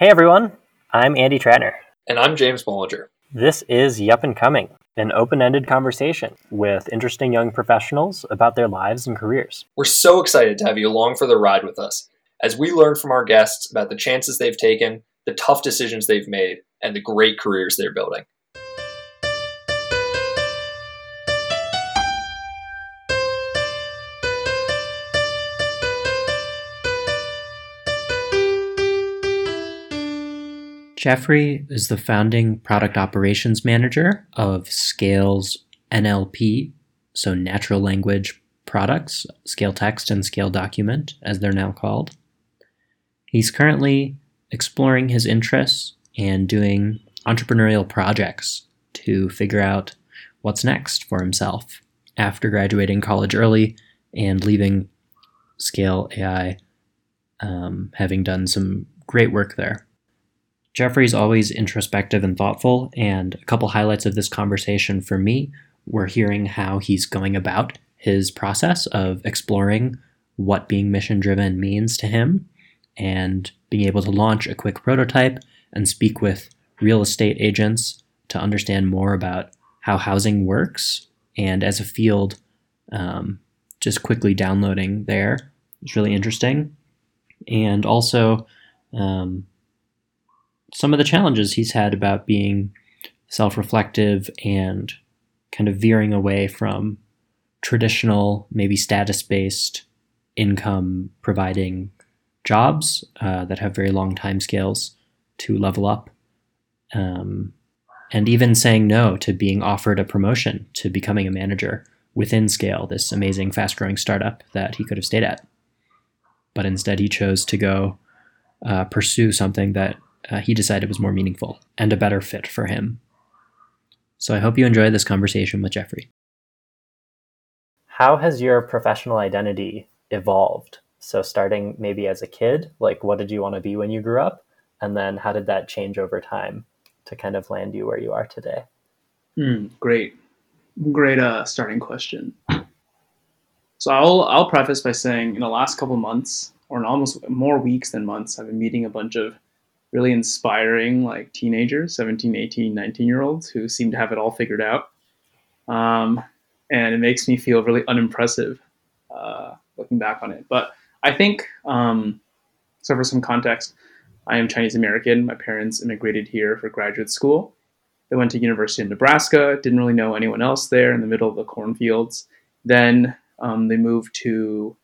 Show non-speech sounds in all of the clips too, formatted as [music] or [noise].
Hey everyone, I'm Andy Tratner. And I'm James Bollinger. This is Yup and Coming, an open ended conversation with interesting young professionals about their lives and careers. We're so excited to have you along for the ride with us as we learn from our guests about the chances they've taken, the tough decisions they've made, and the great careers they're building. Jeffrey is the founding product operations manager of Scale's NLP, so natural language products, Scale Text and Scale Document, as they're now called. He's currently exploring his interests and doing entrepreneurial projects to figure out what's next for himself after graduating college early and leaving Scale AI, um, having done some great work there. Jeffrey's always introspective and thoughtful, and a couple highlights of this conversation for me were hearing how he's going about his process of exploring what being mission driven means to him and being able to launch a quick prototype and speak with real estate agents to understand more about how housing works. And as a field, um, just quickly downloading there is really interesting. And also, um, some of the challenges he's had about being self reflective and kind of veering away from traditional, maybe status based income providing jobs uh, that have very long time scales to level up. Um, and even saying no to being offered a promotion to becoming a manager within Scale, this amazing, fast growing startup that he could have stayed at. But instead, he chose to go uh, pursue something that uh, he decided was more meaningful and a better fit for him. So I hope you enjoy this conversation with Jeffrey. How has your professional identity evolved? So, starting maybe as a kid, like what did you want to be when you grew up? And then how did that change over time to kind of land you where you are today? Mm, great, great uh, starting question. So I'll I'll preface by saying in the last couple months, or in almost more weeks than months, I've been meeting a bunch of really inspiring like teenagers 17 18 19 year olds who seem to have it all figured out. Um, and it makes me feel really unimpressive uh, looking back on it. But i think um, so for some context i am chinese american. My parents immigrated here for graduate school. They went to university in nebraska didn't really know anyone else there in the middle of the cornfields. Then um, they moved to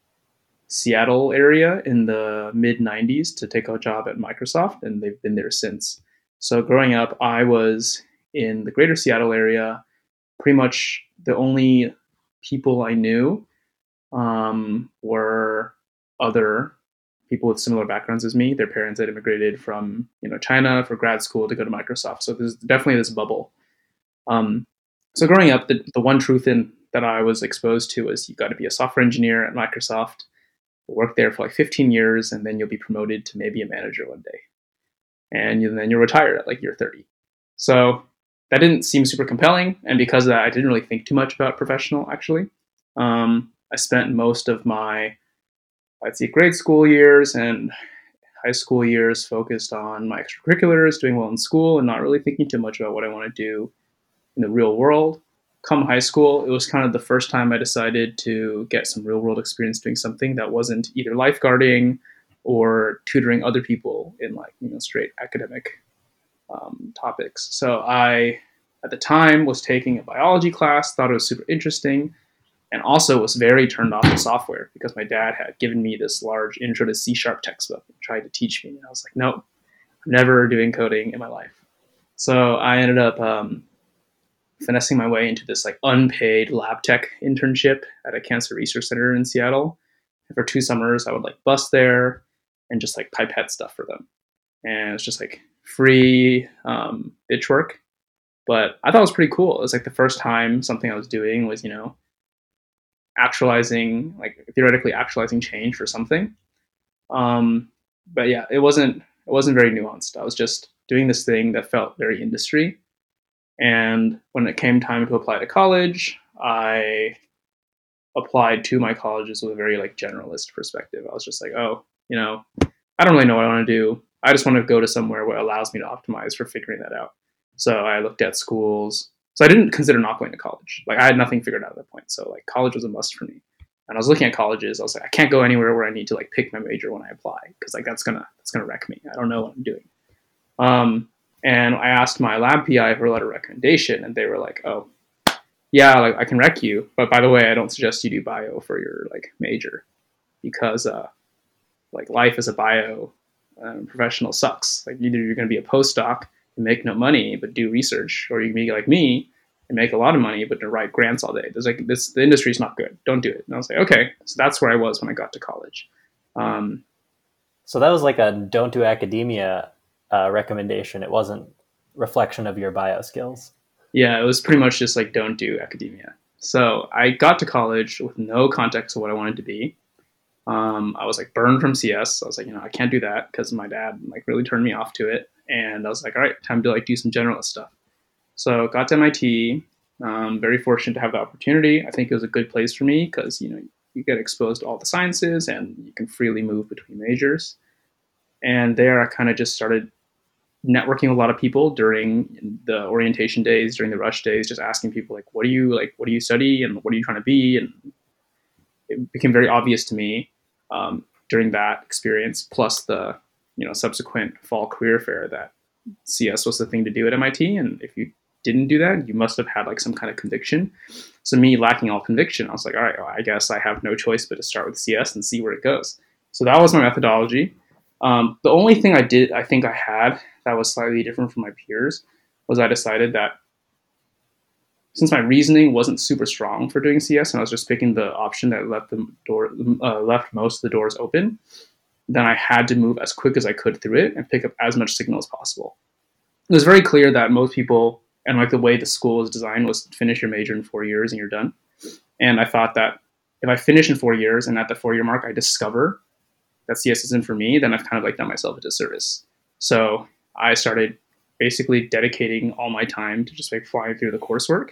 Seattle area in the mid 90s to take a job at Microsoft, and they've been there since. So, growing up, I was in the greater Seattle area. Pretty much the only people I knew um, were other people with similar backgrounds as me. Their parents had immigrated from you know China for grad school to go to Microsoft. So there's definitely this bubble. Um, so growing up, the, the one truth in that I was exposed to was you got to be a software engineer at Microsoft work there for like 15 years, and then you'll be promoted to maybe a manager one day. And then you're retired at like year 30. So that didn't seem super compelling. And because of that, I didn't really think too much about professional actually. Um, I spent most of my, I'd say, grade school years and high school years focused on my extracurriculars, doing well in school, and not really thinking too much about what I want to do in the real world come high school, it was kind of the first time I decided to get some real world experience doing something that wasn't either lifeguarding or tutoring other people in like you know straight academic um, topics. So I, at the time, was taking a biology class, thought it was super interesting, and also was very turned off to software because my dad had given me this large intro to C sharp textbook and tried to teach me. And I was like, nope, I'm never doing coding in my life. So I ended up um, finessing my way into this like unpaid lab tech internship at a cancer research center in Seattle. And for two summers, I would like bus there and just like pipette stuff for them. And it's just like free um, bitch work. But I thought it was pretty cool. It was like the first time something I was doing was, you know, actualizing, like theoretically actualizing change for something. Um, but yeah, it wasn't it wasn't very nuanced. I was just doing this thing that felt very industry and when it came time to apply to college, I applied to my colleges with a very like generalist perspective. I was just like, oh, you know, I don't really know what I want to do. I just want to go to somewhere where allows me to optimize for figuring that out. So I looked at schools. So I didn't consider not going to college. Like I had nothing figured out at that point. So like college was a must for me. And I was looking at colleges. I was like, I can't go anywhere where I need to like pick my major when I apply because like that's gonna that's gonna wreck me. I don't know what I'm doing. Um, and I asked my lab PI for a letter of recommendation, and they were like, "Oh, yeah, like I can rec you, but by the way, I don't suggest you do bio for your like major because uh, like life as a bio um, professional sucks. Like either you're going to be a postdoc and make no money but do research, or you can be like me and make a lot of money but to write grants all day. There's like this the industry is not good. Don't do it. And I was like, okay, so that's where I was when I got to college. Um, so that was like a don't do academia uh, recommendation. It wasn't reflection of your bio skills. Yeah, it was pretty much just like don't do academia. So I got to college with no context of what I wanted to be. Um, I was like burned from CS. I was like, you know, I can't do that because my dad like really turned me off to it. And I was like, all right, time to like do some generalist stuff. So got to MIT. Um, very fortunate to have the opportunity. I think it was a good place for me because you know you get exposed to all the sciences and you can freely move between majors. And there, I kind of just started networking with a lot of people during the orientation days, during the rush days, just asking people like, "What do you like? What do you study? And what are you trying to be?" And it became very obvious to me um, during that experience, plus the you know subsequent fall career fair, that CS was the thing to do at MIT. And if you didn't do that, you must have had like some kind of conviction. So me lacking all conviction, I was like, all right, well, I guess I have no choice but to start with CS and see where it goes. So that was my methodology. Um, the only thing I did, I think I had that was slightly different from my peers, was I decided that since my reasoning wasn't super strong for doing CS, and I was just picking the option that left the door uh, left most of the doors open, then I had to move as quick as I could through it and pick up as much signal as possible. It was very clear that most people and like the way the school was designed was finish your major in four years and you're done. And I thought that if I finish in four years and at the four year mark I discover that CS isn't for me, then I've kind of like done myself a disservice. So I started basically dedicating all my time to just like flying through the coursework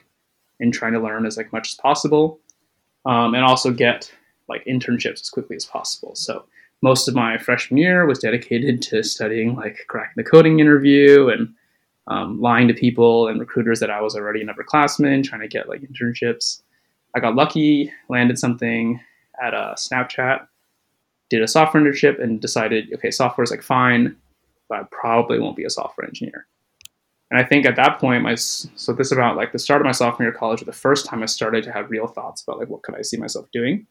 and trying to learn as like much as possible, um, and also get like internships as quickly as possible. So most of my freshman year was dedicated to studying like cracking the coding interview and um, lying to people and recruiters that I was already an upperclassman, trying to get like internships. I got lucky, landed something at a Snapchat, did a software internship, and decided, okay, software is like fine, but I probably won't be a software engineer. And I think at that point, my so this about like the start of my sophomore year of college, the first time I started to have real thoughts about like what could I see myself doing.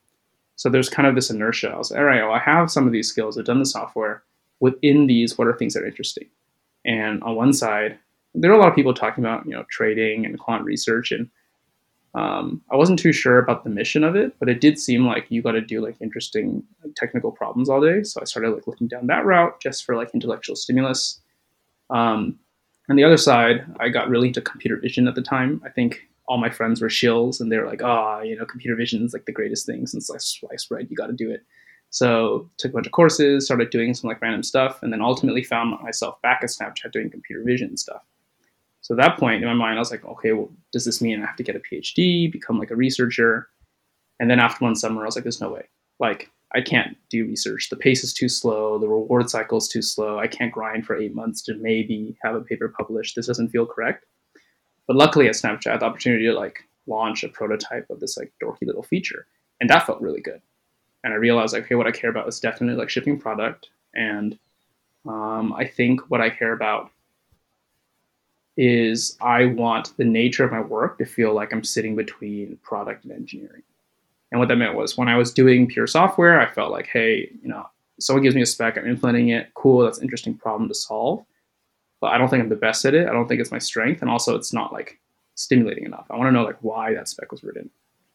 So there's kind of this inertia. I was like, all right, well, I have some of these skills. I've done the software. Within these, what are things that are interesting? And on one side, there are a lot of people talking about you know trading and quant research, and um, I wasn't too sure about the mission of it, but it did seem like you got to do like interesting technical problems all day. So I started like looking down that route just for like intellectual stimulus. Um, on the other side, I got really into computer vision at the time. I think all my friends were shills, and they were like, "Ah, oh, you know, computer vision is like the greatest thing since sliced bread. You got to do it." So took a bunch of courses, started doing some like random stuff, and then ultimately found myself back at Snapchat doing computer vision stuff. So at that point in my mind, I was like, okay, well, does this mean I have to get a PhD, become like a researcher? And then after one summer, I was like, there's no way. Like, I can't do research. The pace is too slow. The reward cycle is too slow. I can't grind for eight months to maybe have a paper published. This doesn't feel correct. But luckily at Snapchat, I had the opportunity to like launch a prototype of this like dorky little feature. And that felt really good. And I realized like, okay, what I care about is definitely like shipping product. And um, I think what I care about is I want the nature of my work to feel like I'm sitting between product and engineering. And what that meant was when I was doing pure software, I felt like, hey, you know, someone gives me a spec, I'm implementing it, cool, that's an interesting problem to solve. But I don't think I'm the best at it. I don't think it's my strength. And also it's not like stimulating enough. I want to know like why that spec was written.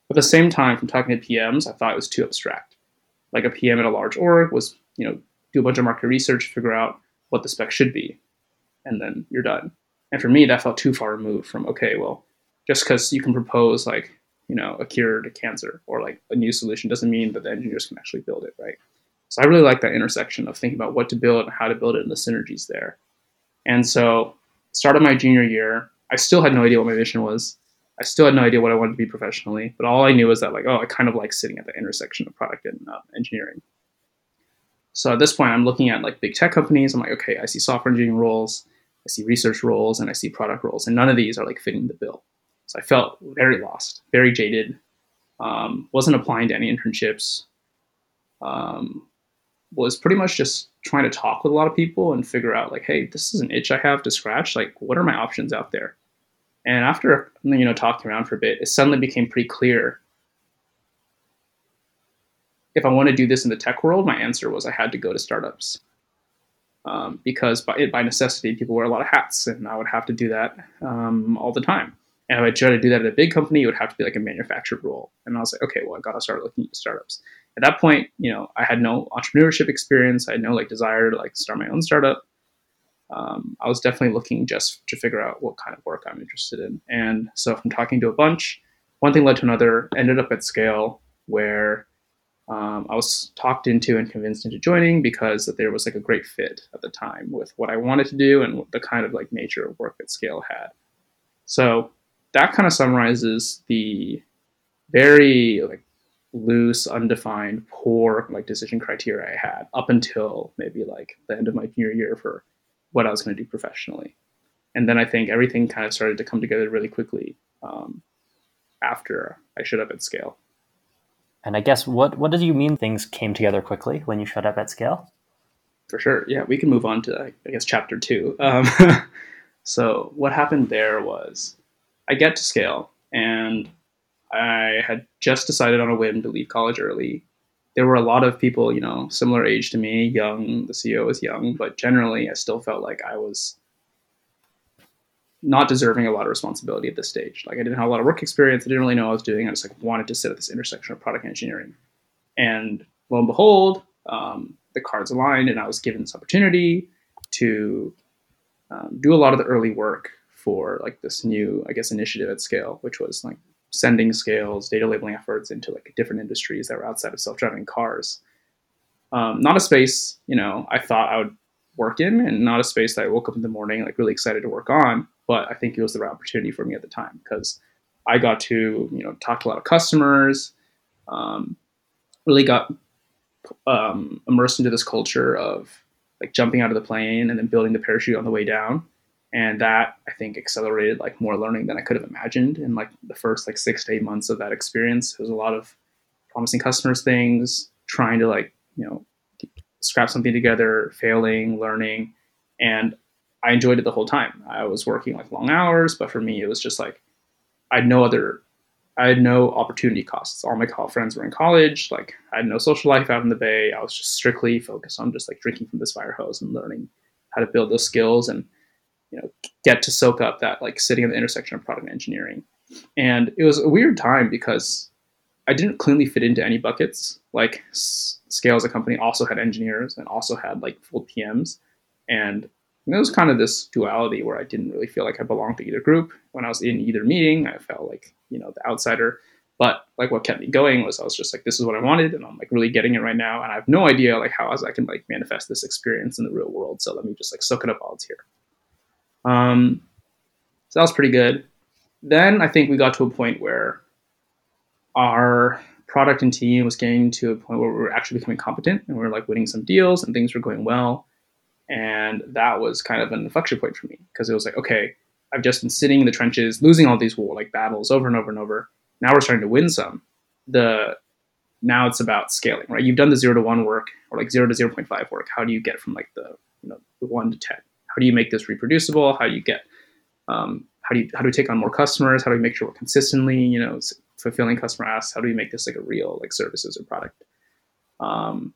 But at the same time, from talking to PMs, I thought it was too abstract. Like a PM at a large org was, you know, do a bunch of market research, figure out what the spec should be, and then you're done. And for me, that felt too far removed from okay, well, just because you can propose like you know a cure to cancer or like a new solution doesn't mean that the engineers can actually build it, right? So I really like that intersection of thinking about what to build and how to build it and the synergies there. And so, started my junior year, I still had no idea what my mission was. I still had no idea what I wanted to be professionally, but all I knew was that like, oh, I kind of like sitting at the intersection of product and uh, engineering. So at this point, I'm looking at like big tech companies. I'm like, okay, I see software engineering roles, I see research roles, and I see product roles, and none of these are like fitting the bill. So I felt very lost, very jaded. Um, wasn't applying to any internships. Um, was pretty much just trying to talk with a lot of people and figure out like, hey, this is an itch I have to scratch. Like, what are my options out there? And after you know talking around for a bit, it suddenly became pretty clear. If I want to do this in the tech world, my answer was I had to go to startups. Um, because by, by necessity, people wear a lot of hats, and I would have to do that um, all the time. And if I tried to do that at a big company, it would have to be like a manufactured role. And I was like, okay, well, I got to start looking at startups. At that point, you know, I had no entrepreneurship experience. I had no like desire to like start my own startup. Um, I was definitely looking just to figure out what kind of work I'm interested in. And so from talking to a bunch, one thing led to another, ended up at Scale where um, I was talked into and convinced into joining because there was like a great fit at the time with what I wanted to do and the kind of like nature of work that Scale had. So that kind of summarizes the very like loose, undefined, poor like decision criteria I had up until maybe like the end of my junior year for what I was going to do professionally. And then I think everything kind of started to come together really quickly um, after I showed up at scale. And I guess what what do you mean things came together quickly when you showed up at scale? For sure, yeah. We can move on to I guess chapter two. Um, [laughs] so what happened there was I get to scale and I had just decided on a whim to leave college early. There were a lot of people, you know, similar age to me, young. The CEO was young, but generally, I still felt like I was not deserving a lot of responsibility at this stage. Like I didn't have a lot of work experience. I didn't really know what I was doing. I just like wanted to sit at this intersection of product engineering. And lo and behold, um, the cards aligned, and I was given this opportunity to um, do a lot of the early work for like this new, I guess, initiative at scale, which was like sending scales, data labeling efforts into like different industries that were outside of self-driving cars. Um, not a space, you know, I thought I would work in, and not a space that I woke up in the morning like really excited to work on. But I think it was the right opportunity for me at the time because I got to, you know, talk to a lot of customers, um, really got um, immersed into this culture of like jumping out of the plane and then building the parachute on the way down. And that i think accelerated like more learning than i could have imagined in like the first like six to eight months of that experience. There was a lot of promising customers things trying to like you know scrap something together failing learning. And i enjoyed it the whole time. I was working like long hours but for me it was just like i had no other i had no opportunity costs. All my friends were in college like i had no social life out in the bay. I was just strictly focused on just like drinking from this fire hose and learning how to build those skills and you know get to soak up that like sitting at the intersection of product engineering. And it was a weird time because i didn't cleanly fit into any buckets. Like scale as a company also had engineers and also had like full pms and it was kind of this duality where i didn't really feel like i belonged to either group when i was in either meeting i felt like you know the outsider but like what kept me going was i was just like this is what i wanted and i'm like really getting it right now and i have no idea like how else i can like manifest this experience in the real world so let me just like soak it up while it's here um, so that was pretty good. Then I think we got to a point where our product and team was getting to a point where we were actually becoming competent and we were like winning some deals and things were going well. And that was kind of an inflection point for me because it was like, okay, I've just been sitting in the trenches, losing all these war like battles over and over and over. Now we're starting to win some. The now it's about scaling, right? You've done the zero to one work or like zero to zero point five work. How do you get from like the you know the one to ten? how do you make this reproducible? How do you get um, how do you how do we take on more customers? How do we make sure we're consistently you know fulfilling customer asks? How do we make this like a real like services or product? Um,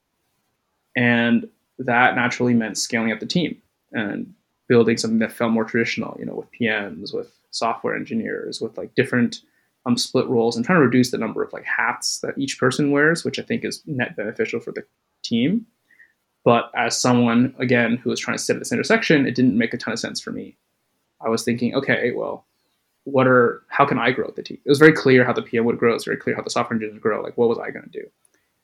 and that naturally meant scaling up the team and building something that felt more traditional, you know, with PMs, with software engineers, with like different um, split roles, and trying to reduce the number of like hats that each person wears, which I think is net beneficial for the team. But as someone, again, who was trying to sit at this intersection, it didn't make a ton of sense for me. I was thinking, okay, well, what are, how can I grow the team? It was very clear how the PM would grow. It's very clear how the software engineers would grow. Like, what was I going to do?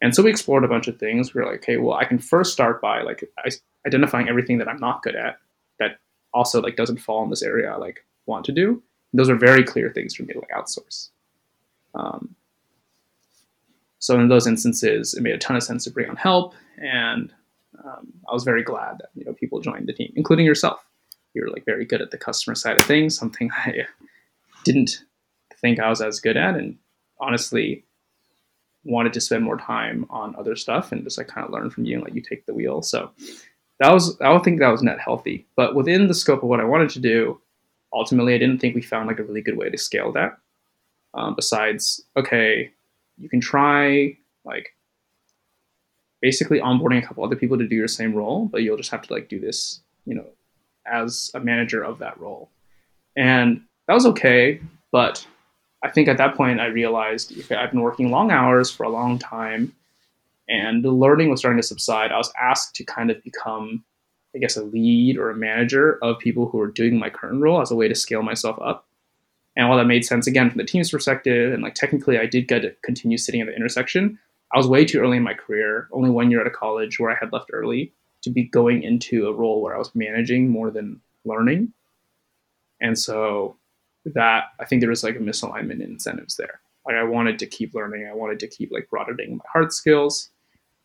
And so we explored a bunch of things. We were like, okay, well, I can first start by like identifying everything that I'm not good at that also like doesn't fall in this area I like want to do. And those are very clear things for me to like outsource. Um, so in those instances, it made a ton of sense to bring on help and um, I was very glad that you know people joined the team, including yourself. You're like very good at the customer side of things, something [laughs] I didn't think I was as good at, and honestly wanted to spend more time on other stuff and just like kind of learn from you and let you take the wheel. So that was I don't think that was net healthy. But within the scope of what I wanted to do, ultimately I didn't think we found like a really good way to scale that. Um, besides, okay, you can try like basically onboarding a couple other people to do your same role, but you'll just have to like do this, you know, as a manager of that role. And that was okay, but I think at that point I realized okay, I've been working long hours for a long time and the learning was starting to subside. I was asked to kind of become, I guess, a lead or a manager of people who are doing my current role as a way to scale myself up. And while that made sense again from the team's perspective, and like technically I did get to continue sitting at the intersection, I was way too early in my career, only one year out of college where I had left early to be going into a role where I was managing more than learning. And so that I think there was like a misalignment in incentives there. Like I wanted to keep learning, I wanted to keep like broadening my hard skills.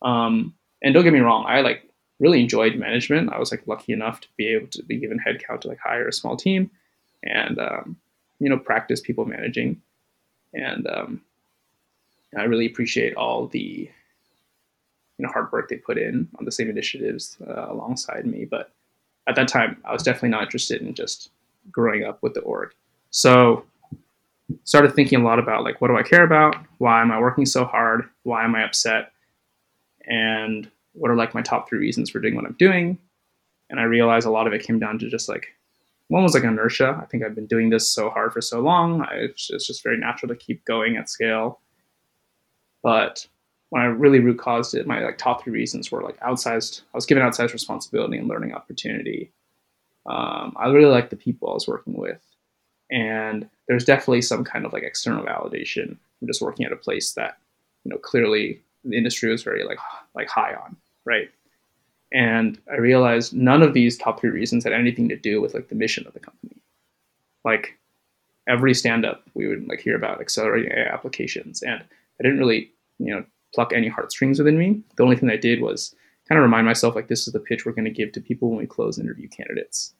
Um, and don't get me wrong, I like really enjoyed management. I was like lucky enough to be able to be given headcount to like hire a small team and um, you know practice people managing. And um, I really appreciate all the you know hard work they put in on the same initiatives uh, alongside me. But at that time, I was definitely not interested in just growing up with the org. So started thinking a lot about like what do I care about? Why am I working so hard? Why am I upset? And what are like my top three reasons for doing what I'm doing? And I realized a lot of it came down to just like one was like inertia. I think I've been doing this so hard for so long. I, it's just very natural to keep going at scale. But when I really root caused it, my like top three reasons were like outsized. I was given outsized responsibility and learning opportunity. Um, I really like the people I was working with, and there's definitely some kind of like external validation from just working at a place that you know clearly the industry was very like like high on, right? And I realized none of these top three reasons had anything to do with like the mission of the company. Like every stand up, we would like hear about accelerating AI applications, and I didn't really you know pluck any heartstrings within me. The only thing I did was kind of remind myself like this is the pitch we're going to give to people when we close interview candidates.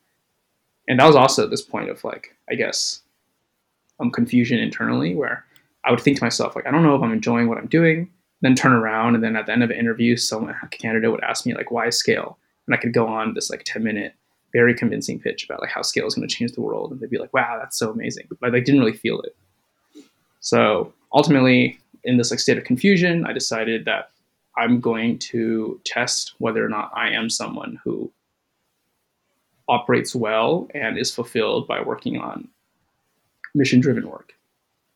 And that was also this point of like I guess um confusion internally where I would think to myself like I don't know if I'm enjoying what I'm doing. Then turn around and then at the end of an interview, some candidate would ask me like why scale, and I could go on this like 10 minute very convincing pitch about like how scale is going to change the world, and they'd be like, "Wow, that's so amazing," but I like, didn't really feel it. So ultimately, in this like state of confusion, I decided that I'm going to test whether or not I am someone who operates well and is fulfilled by working on mission driven work.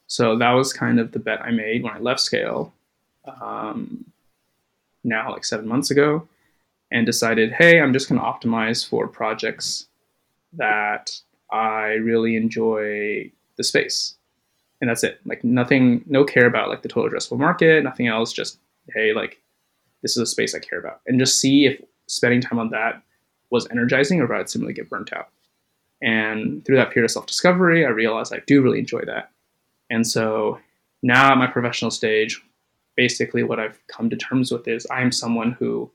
So that was kind of the bet I made when I left Scale um, now, like seven months ago, and decided, hey, I'm just going to optimize for projects that I really enjoy the space and that's it. Like nothing, no care about like the total addressable market, nothing else. Just hey, like this is a space I care about, and just see if spending time on that was energizing or if I'd simply get burnt out. And through that period of self discovery, I realized I do really enjoy that. And so now at my professional stage, basically what I've come to terms with is I am someone who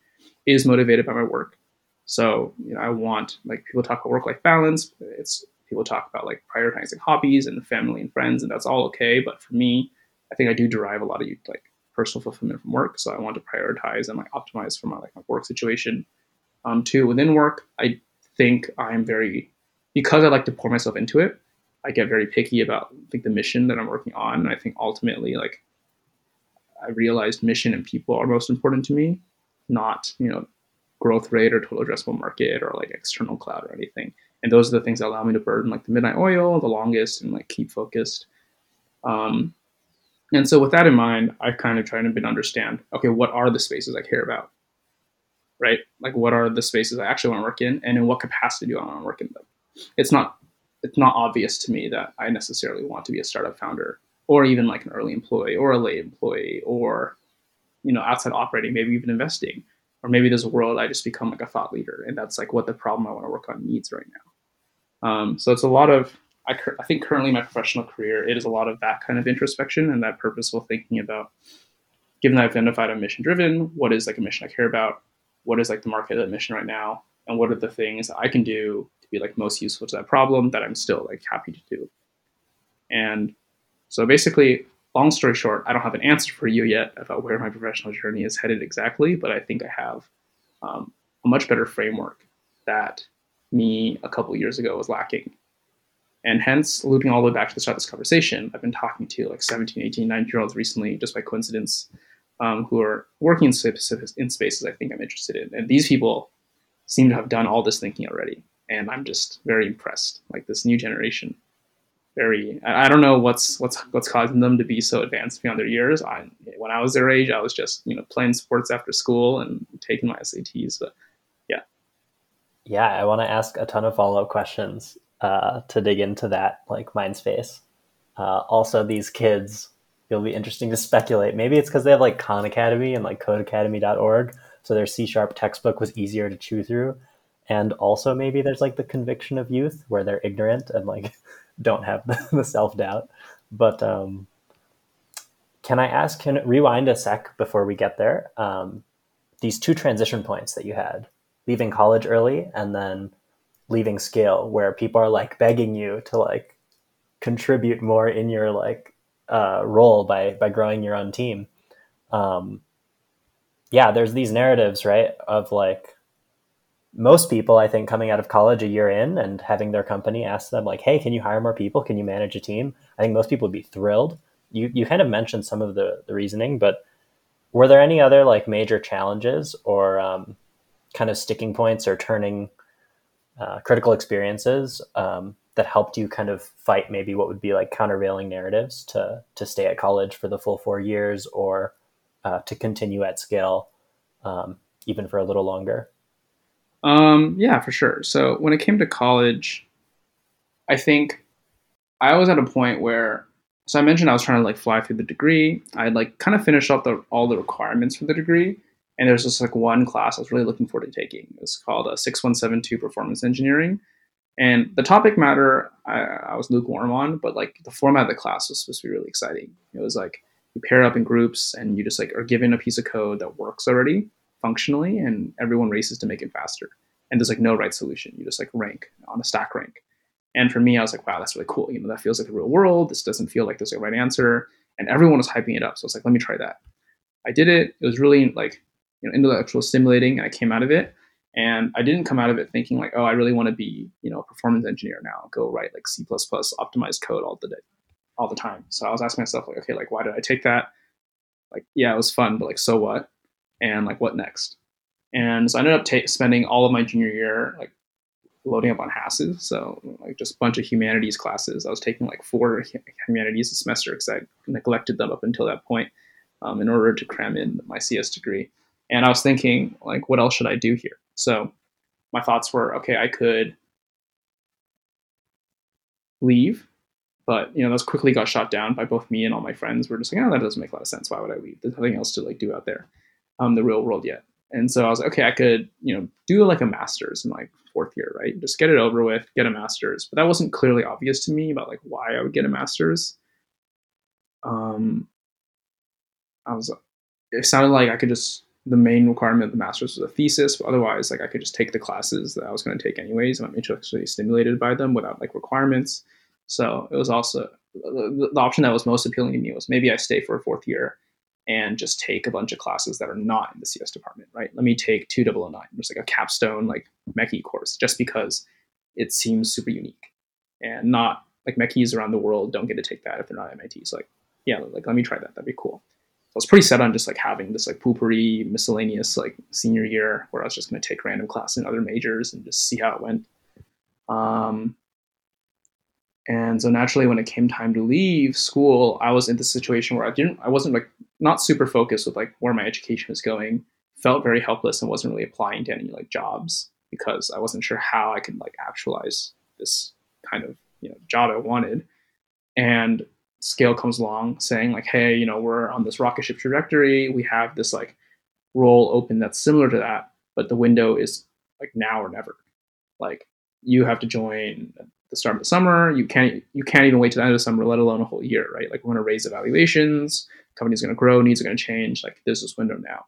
is motivated by my work. So you know, I want like people talk about work life balance. It's people talk about like prioritizing hobbies and family and friends, and that's all okay. But for me, I think I do derive a lot of like personal fulfillment from work. So I want to prioritize and like optimize for my like my work situation. Um, too within work, I think I'm very because I like to pour myself into it. I get very picky about like the mission that I'm working on, and I think ultimately like I realized mission and people are most important to me, not you know growth rate or total addressable market or like external cloud or anything. And those are the things that allow me to burn like the midnight oil the longest and like keep focused. Um, and so with that in mind I've kind of tried to understand okay what are the spaces i care about right? Like what are the spaces i actually want to work in and in what capacity do i want to work in them? It's not it's not obvious to me that i necessarily want to be a startup founder or even like an early employee or a late employee or you know outside operating maybe even investing. Or maybe there's a world i just become like a thought leader and that's like what the problem i want to work on needs right now. Um, so it's a lot of, I, I think currently my professional career, it is a lot of that kind of introspection and that purposeful thinking about, given that I've identified I'm mission driven, what is like a mission I care about? What is like the market admission right now and what are the things I can do to be like most useful to that problem that I'm still like happy to do. And so basically, long story short, I don't have an answer for you yet about where my professional journey is headed exactly, but I think I have um, a much better framework that me a couple years ago was lacking. And hence, looping all the way back to the start of this conversation, I've been talking to like 17, 18, 19 year olds recently, just by coincidence, um, who are working in, specific, in spaces I think I'm interested in. And these people seem to have done all this thinking already. And I'm just very impressed. Like this new generation, very. I, I don't know what's what's what's causing them to be so advanced beyond their years. I, when I was their age, I was just you know playing sports after school and taking my SATs. But yeah, yeah, I want to ask a ton of follow up questions uh, to dig into that like mind space. Uh, also, these kids it'll be interesting to speculate. Maybe it's because they have like Khan Academy and like CodeAcademy.org, so their C sharp textbook was easier to chew through. And also maybe there's like the conviction of youth where they're ignorant and like [laughs] don't have the, the self doubt. But um, can I ask? Can rewind a sec before we get there? Um, these two transition points that you had, leaving college early and then leaving scale, where people are like begging you to like contribute more in your like uh, role by by growing your own team. Um, yeah, there's these narratives, right, of like most people, I think, coming out of college a year in and having their company ask them like, "Hey, can you hire more people? Can you manage a team?" I think most people would be thrilled. You you kind of mentioned some of the the reasoning, but were there any other like major challenges or um, kind of sticking points or turning uh, critical experiences um, that helped you kind of fight maybe what would be like countervailing narratives to to stay at college for the full four years or uh, to continue at scale um, even for a little longer? Um, yeah for sure. So when it came to college i think i was at a point where so i mentioned i was trying to like fly through the degree. I had like kind of finished up the, all the requirements for the degree and there's just like one class i was really looking forward to taking. It's called a uh, 6172 performance engineering and the topic matter, I, I, was lukewarm on, but like the format of the class was supposed to be really exciting. It was like you pair up in groups and you just like are given a piece of code that works already functionally, and everyone races to make it faster. And there's like no right solution. You just like rank on a stack rank. And for me, I was like, wow, that's really cool. You know, that feels like the real world. This doesn't feel like there's a right answer. And everyone was hyping it up. So I was like, let me try that. I did it. It was really like, you know, intellectual stimulating. And I came out of it. And I didn't come out of it thinking like, oh, I really want to be, you know, a performance engineer now, go write like C optimized code all the day, all the time. So I was asking myself like, okay, like why did I take that? Like, yeah, it was fun, but like, so what? And like, what next? And so I ended up ta- spending all of my junior year like loading up on HASSes. So like just a bunch of humanities classes. I was taking like four humanities a semester because I neglected them up until that point um, in order to cram in my CS degree. And I was thinking like, what else should I do here? So my thoughts were, okay, I could leave, but you know, those quickly got shot down by both me and all my friends. We're just like, oh, that doesn't make a lot of sense. Why would I leave? There's nothing else to like do out there, um, the real world yet. And so I was like, okay, I could, you know, do like a master's in like fourth year, right? Just get it over with, get a master's. But that wasn't clearly obvious to me about like why I would get a master's. Um, I was, it sounded like I could just the main requirement of the master's was a thesis. Otherwise, like I could just take the classes that I was going to take anyways, and I'm intellectually stimulated by them without like requirements. So it was also the, the option that was most appealing to me was maybe I stay for a fourth year and just take a bunch of classes that are not in the CS department, right? Let me take 2009, just like a capstone like Mechie course, just because it seems super unique and not like Mechies around the world don't get to take that if they're not MIT. So like, yeah, like let me try that. That'd be cool. I was pretty set on just like having this like poopery miscellaneous like senior year where I was just going to take random classes in other majors and just see how it went. Um, and so naturally, when it came time to leave school, I was in the situation where I didn't, I wasn't like not super focused with like where my education was going. Felt very helpless and wasn't really applying to any like jobs because I wasn't sure how I could like actualize this kind of you know job I wanted. And scale comes along saying like hey you know we're on this rocket ship trajectory we have this like role open that's similar to that but the window is like now or never like you have to join the start of the summer you can't you can't even wait to the end of the summer let alone a whole year right like we're going to raise evaluations company's going to grow needs are going to change like this window now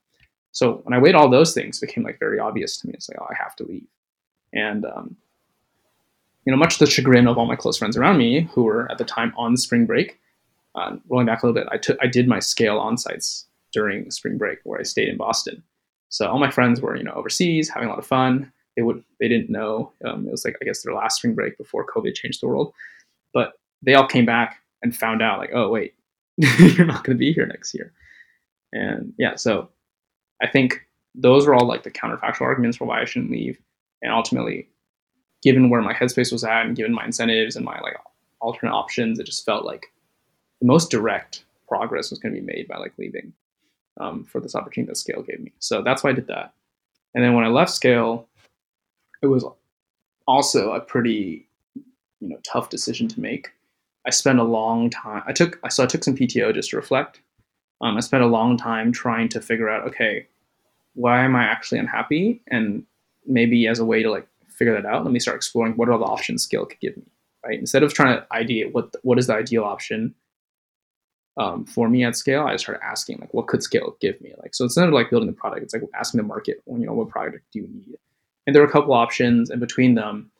So when I weighed all those things, became like very obvious to me. It's like, oh, I have to leave. And um, you know, much to the chagrin of all my close friends around me who were at the time on spring break. Uh, rolling back a little bit, I took I did my scale on sites during spring break where I stayed in Boston. So all my friends were you know overseas having a lot of fun. They would they didn't know um, it was like I guess their last spring break before COVID changed the world, but they all came back and found out like oh wait [laughs] you're not going to be here next year, and yeah so I think those were all like the counterfactual arguments for why I shouldn't leave, and ultimately given where my headspace was at and given my incentives and my like alternate options, it just felt like most direct progress was going to be made by like leaving um, for this opportunity that Scale gave me. So that's why I did that. And then when I left Scale, it was also a pretty you know tough decision to make. I spent a long time. I took so I took some PTO just to reflect. Um, I spent a long time trying to figure out okay, why am I actually unhappy, and maybe as a way to like figure that out, let me start exploring what are the options Scale could give me. Right, instead of trying to ideate what what is the ideal option um, for me at scale, I started asking like, what could scale give me? Like, so instead of like building the product, it's like asking the market, you know, what product do you need? And there were a couple options, and between them,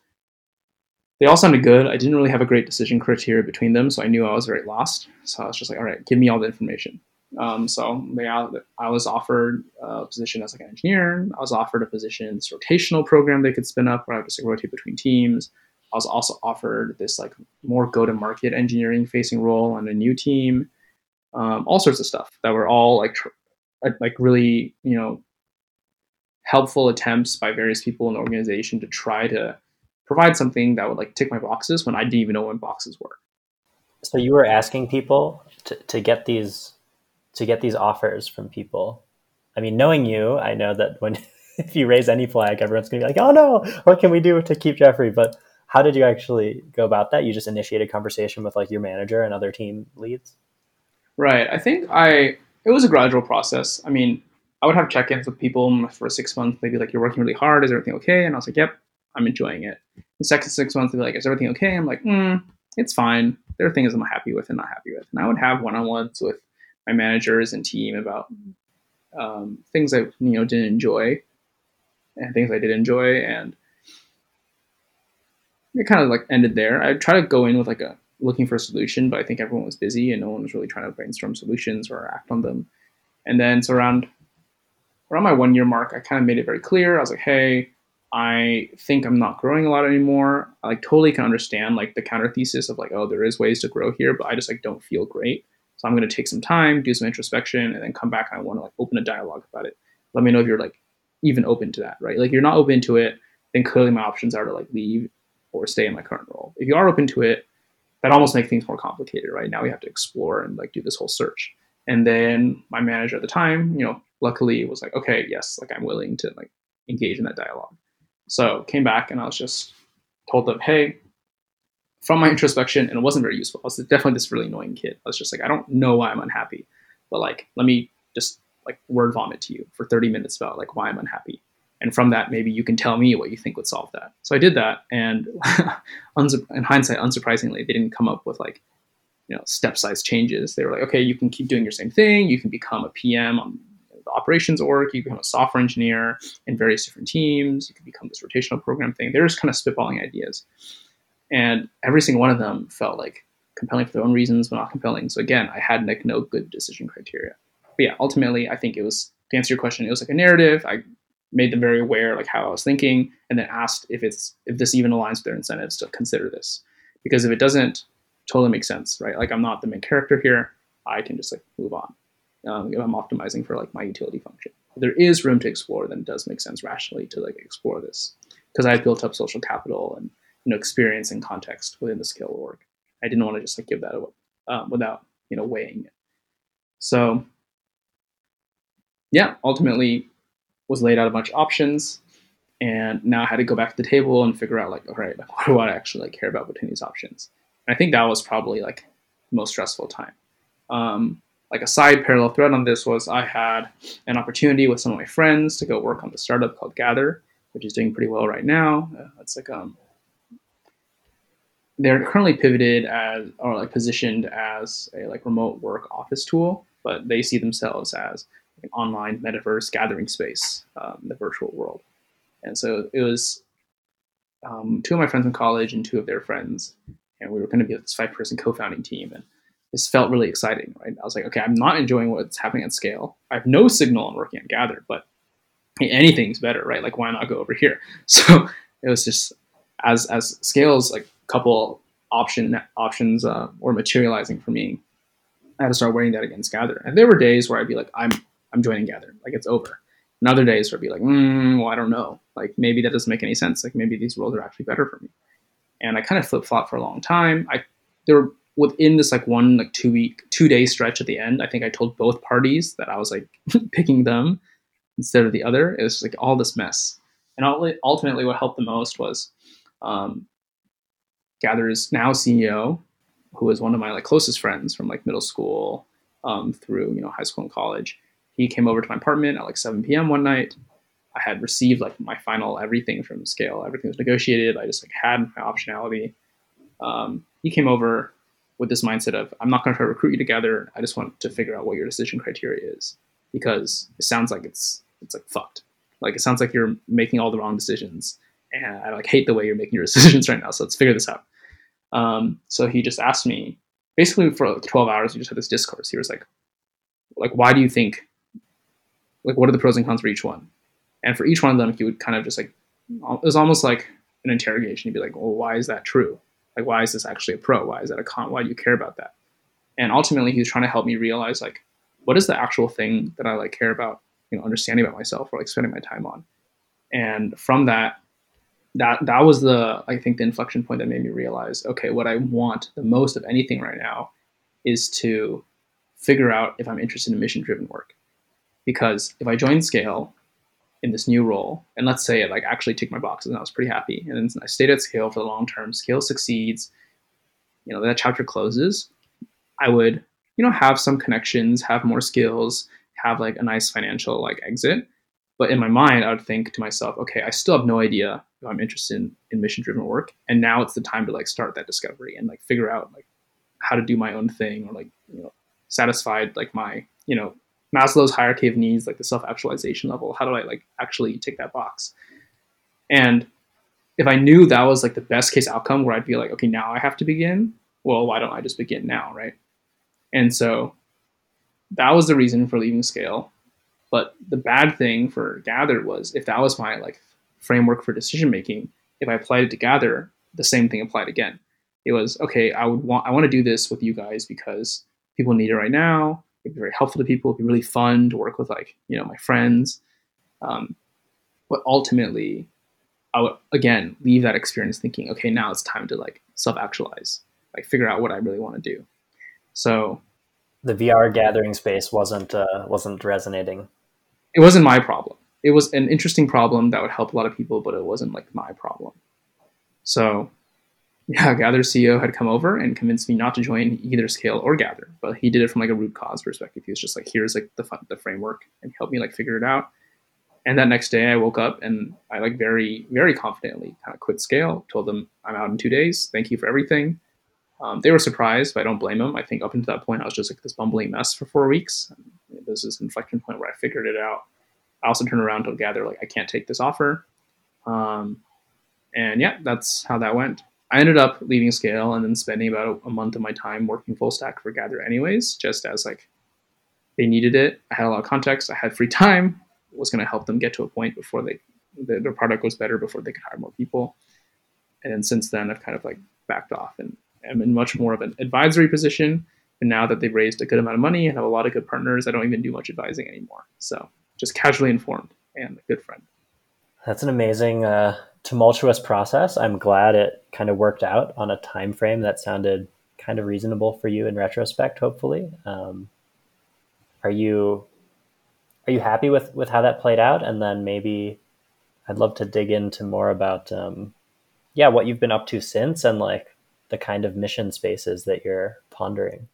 they all sounded good. I didn't really have a great decision criteria between them, so I knew I was very lost. So I was just like, all right, give me all the information. Um, so yeah, I was offered a position as like an engineer. I was offered a position in this rotational program they could spin up where I would just like rotate between teams. I was also offered this like more go-to-market engineering facing role on a new team. Um, all sorts of stuff that were all like tr- like really you know helpful attempts by various people in the organization to try to provide something that would like tick my boxes when I didn't even know what boxes were. So you were asking people to, to get these to get these offers from people. I mean, knowing you, I know that when [laughs] if you raise any flag, everyone's gonna be like, "Oh no, what can we do to keep Jeffrey?" But how did you actually go about that? You just initiated conversation with like your manager and other team leads. Right. I think I it was a gradual process. I mean, I would have check-ins with people for six months. They'd be like, "You're working really hard. Is everything okay?" And I was like, "Yep, I'm enjoying it." The second six months, they'd be like, "Is everything okay?" I'm like, mm, "It's fine." There are things I'm happy with and not happy with, and I would have one-on-ones with my managers and team about um, things I you know didn't enjoy and things I did enjoy, and it kind of like ended there. I try to go in with like a looking for a solution, but I think everyone was busy and no one was really trying to brainstorm solutions or act on them. And then so around around my one year mark, I kind of made it very clear. I was like, hey, I think I'm not growing a lot anymore. I like totally can understand like the counter thesis of like, oh, there is ways to grow here, but I just like don't feel great. So I'm going to take some time, do some introspection, and then come back. I want to like open a dialogue about it. Let me know if you're like even open to that, right? Like you're not open to it, then clearly my options are to like leave or stay in my current role. If you are open to it, that almost makes things more complicated, right? Now we have to explore and like do this whole search. And then my manager at the time, you know, luckily was like, okay, yes, like I'm willing to like engage in that dialogue. So came back and I was just told them, hey, from my introspection, and it wasn't very useful. I was definitely this really annoying kid. I was just like, I don't know why I'm unhappy, but like, let me just like word vomit to you for 30 minutes about like why I'm unhappy. And from that, maybe you can tell me what you think would solve that. So I did that, and [laughs] in hindsight, unsurprisingly, they didn't come up with like, you know, step-size changes. They were like, okay, you can keep doing your same thing. You can become a PM on the operations org. You become a software engineer in various different teams. You can become this rotational program thing. They're just kind of spitballing ideas and every single one of them felt like compelling for their own reasons, but not compelling. So again, I had like no good decision criteria. But yeah, ultimately, I think it was to answer your question. It was like a narrative. I made them very aware like how I was thinking, and then asked if it's if this even aligns with their incentives to consider this. Because if it doesn't, totally makes sense, right? Like I'm not the main character here. I can just like move on. Um, if I'm optimizing for like my utility function. If there is room to explore, then it does make sense rationally to like explore this because I've built up social capital and you know experience and context within the scale org. I didn't want to just like give that away um, without you know weighing it. So yeah, ultimately was laid out a bunch of options, and now I had to go back to the table and figure out like, all right, [laughs] what do I actually like care about between these options? And I think that was probably like the most stressful time. Um, like a side parallel thread on this was I had an opportunity with some of my friends to go work on the startup called Gather, which is doing pretty well right now. Uh, it's like um, they're currently pivoted as or like positioned as a like remote work office tool, but they see themselves as an online metaverse gathering space, um, the virtual world. And so it was um, two of my friends in college and two of their friends, and we were going to be this five person co founding team. And this felt really exciting, right? I was like, okay, I'm not enjoying what's happening at scale. I have no signal on working at Gather, but anything's better, right? Like, why not go over here? [laughs] So it was just as as scales like a couple option options uh, were materializing for me. I had to start weighing that against Gather, and there were days where I'd be like, I'm I'm joining Gather, like it's over. And other days where I'd be like, mm, well, I don't know, like maybe that doesn't make any sense. Like maybe these roles are actually better for me. And I kind of flip flop for a long time. I there were within this like one like two week two day stretch at the end. I think I told both parties that I was like [laughs] picking them instead of the other. It was like all this mess. And ultimately, what helped the most was um, Gather's now CEO, who was one of my like closest friends from like middle school um, through you know high school and college. He came over to my apartment at like 7 p.m. one night. I had received like my final everything from Scale. Everything was negotiated. I just like had my optionality. Um, he came over with this mindset of I'm not going to try to recruit you together. I just want to figure out what your decision criteria is because it sounds like it's it's like fucked. Like it sounds like you're making all the wrong decisions, and I like hate the way you're making your [laughs] decisions right now. So let's figure this out. Um, so he just asked me basically for like 12 hours. We just had this discourse. He was like, like why do you think? Like what are the pros and cons for each one? And for each one of them, he would kind of just like it was almost like an interrogation. He'd be like, well, why is that true? Like why is this actually a pro? Why is that a con? Why do you care about that? And ultimately, he was trying to help me realize like what is the actual thing that I like care about you know understanding about myself or like spending my time on and from that that that was the i think the inflection point that made me realize okay what i want the most of anything right now is to figure out if i'm interested in mission driven work because if i join scale in this new role and let's say it like actually tick my boxes and i was pretty happy and i stayed at scale for the long term scale succeeds you know that chapter closes i would you know have some connections have more skills have like a nice financial like exit. But in my mind, I would think to myself, okay, I still have no idea if I'm interested in, in mission driven work. And now it's the time to like start that discovery and like figure out like how to do my own thing or like, you know, satisfied like my, you know, Maslow's hierarchy of needs, like the self actualization level. How do I like actually tick that box? And if I knew that was like the best case outcome where I'd be like, okay, now I have to begin, well, why don't I just begin now? Right. And so that was the reason for leaving Scale. But the bad thing for Gather was if that was my like framework for decision making, if I applied it to Gather, the same thing applied again. It was okay. I would want I want to do this with you guys because people need it right now. It'd be very helpful to people. It'd be really fun to work with like you know my friends. Um, but ultimately, I would again leave that experience thinking, okay, now it's time to like self actualize, like figure out what I really want to do. So the VR gathering space wasn't uh, wasn't resonating. It wasn't my problem. It was an interesting problem that would help a lot of people, but it wasn't like my problem. So, yeah, Gather CEO had come over and convinced me not to join either Scale or Gather, but he did it from like a root cause perspective. He was just like, "Here's like the the framework," and helped me like figure it out. And that next day, I woke up and I like very very confidently kind of quit Scale. Told them I'm out in two days. Thank you for everything. Um, they were surprised, but I don't blame them. I think up until that point, I was just like this bumbling mess for four weeks. This is an inflection point where I figured it out. I also turned around to Gather like I can't take this offer, um, and yeah, that's how that went. I ended up leaving Scale and then spending about a, a month of my time working full stack for Gather, anyways, just as like they needed it. I had a lot of context. I had free time. It was going to help them get to a point before they the, their product was better before they could hire more people. And then since then, I've kind of like backed off and am in much more of an advisory position. And now that they've raised a good amount of money and have a lot of good partners, I don't even do much advising anymore. So just casually informed and a good friend. That's an amazing, uh, tumultuous process. I'm glad it kind of worked out on a time frame that sounded kind of reasonable for you in retrospect. Hopefully, um, are you are you happy with with how that played out? And then maybe I'd love to dig into more about um, yeah what you've been up to since and like the kind of mission spaces that you're pondering.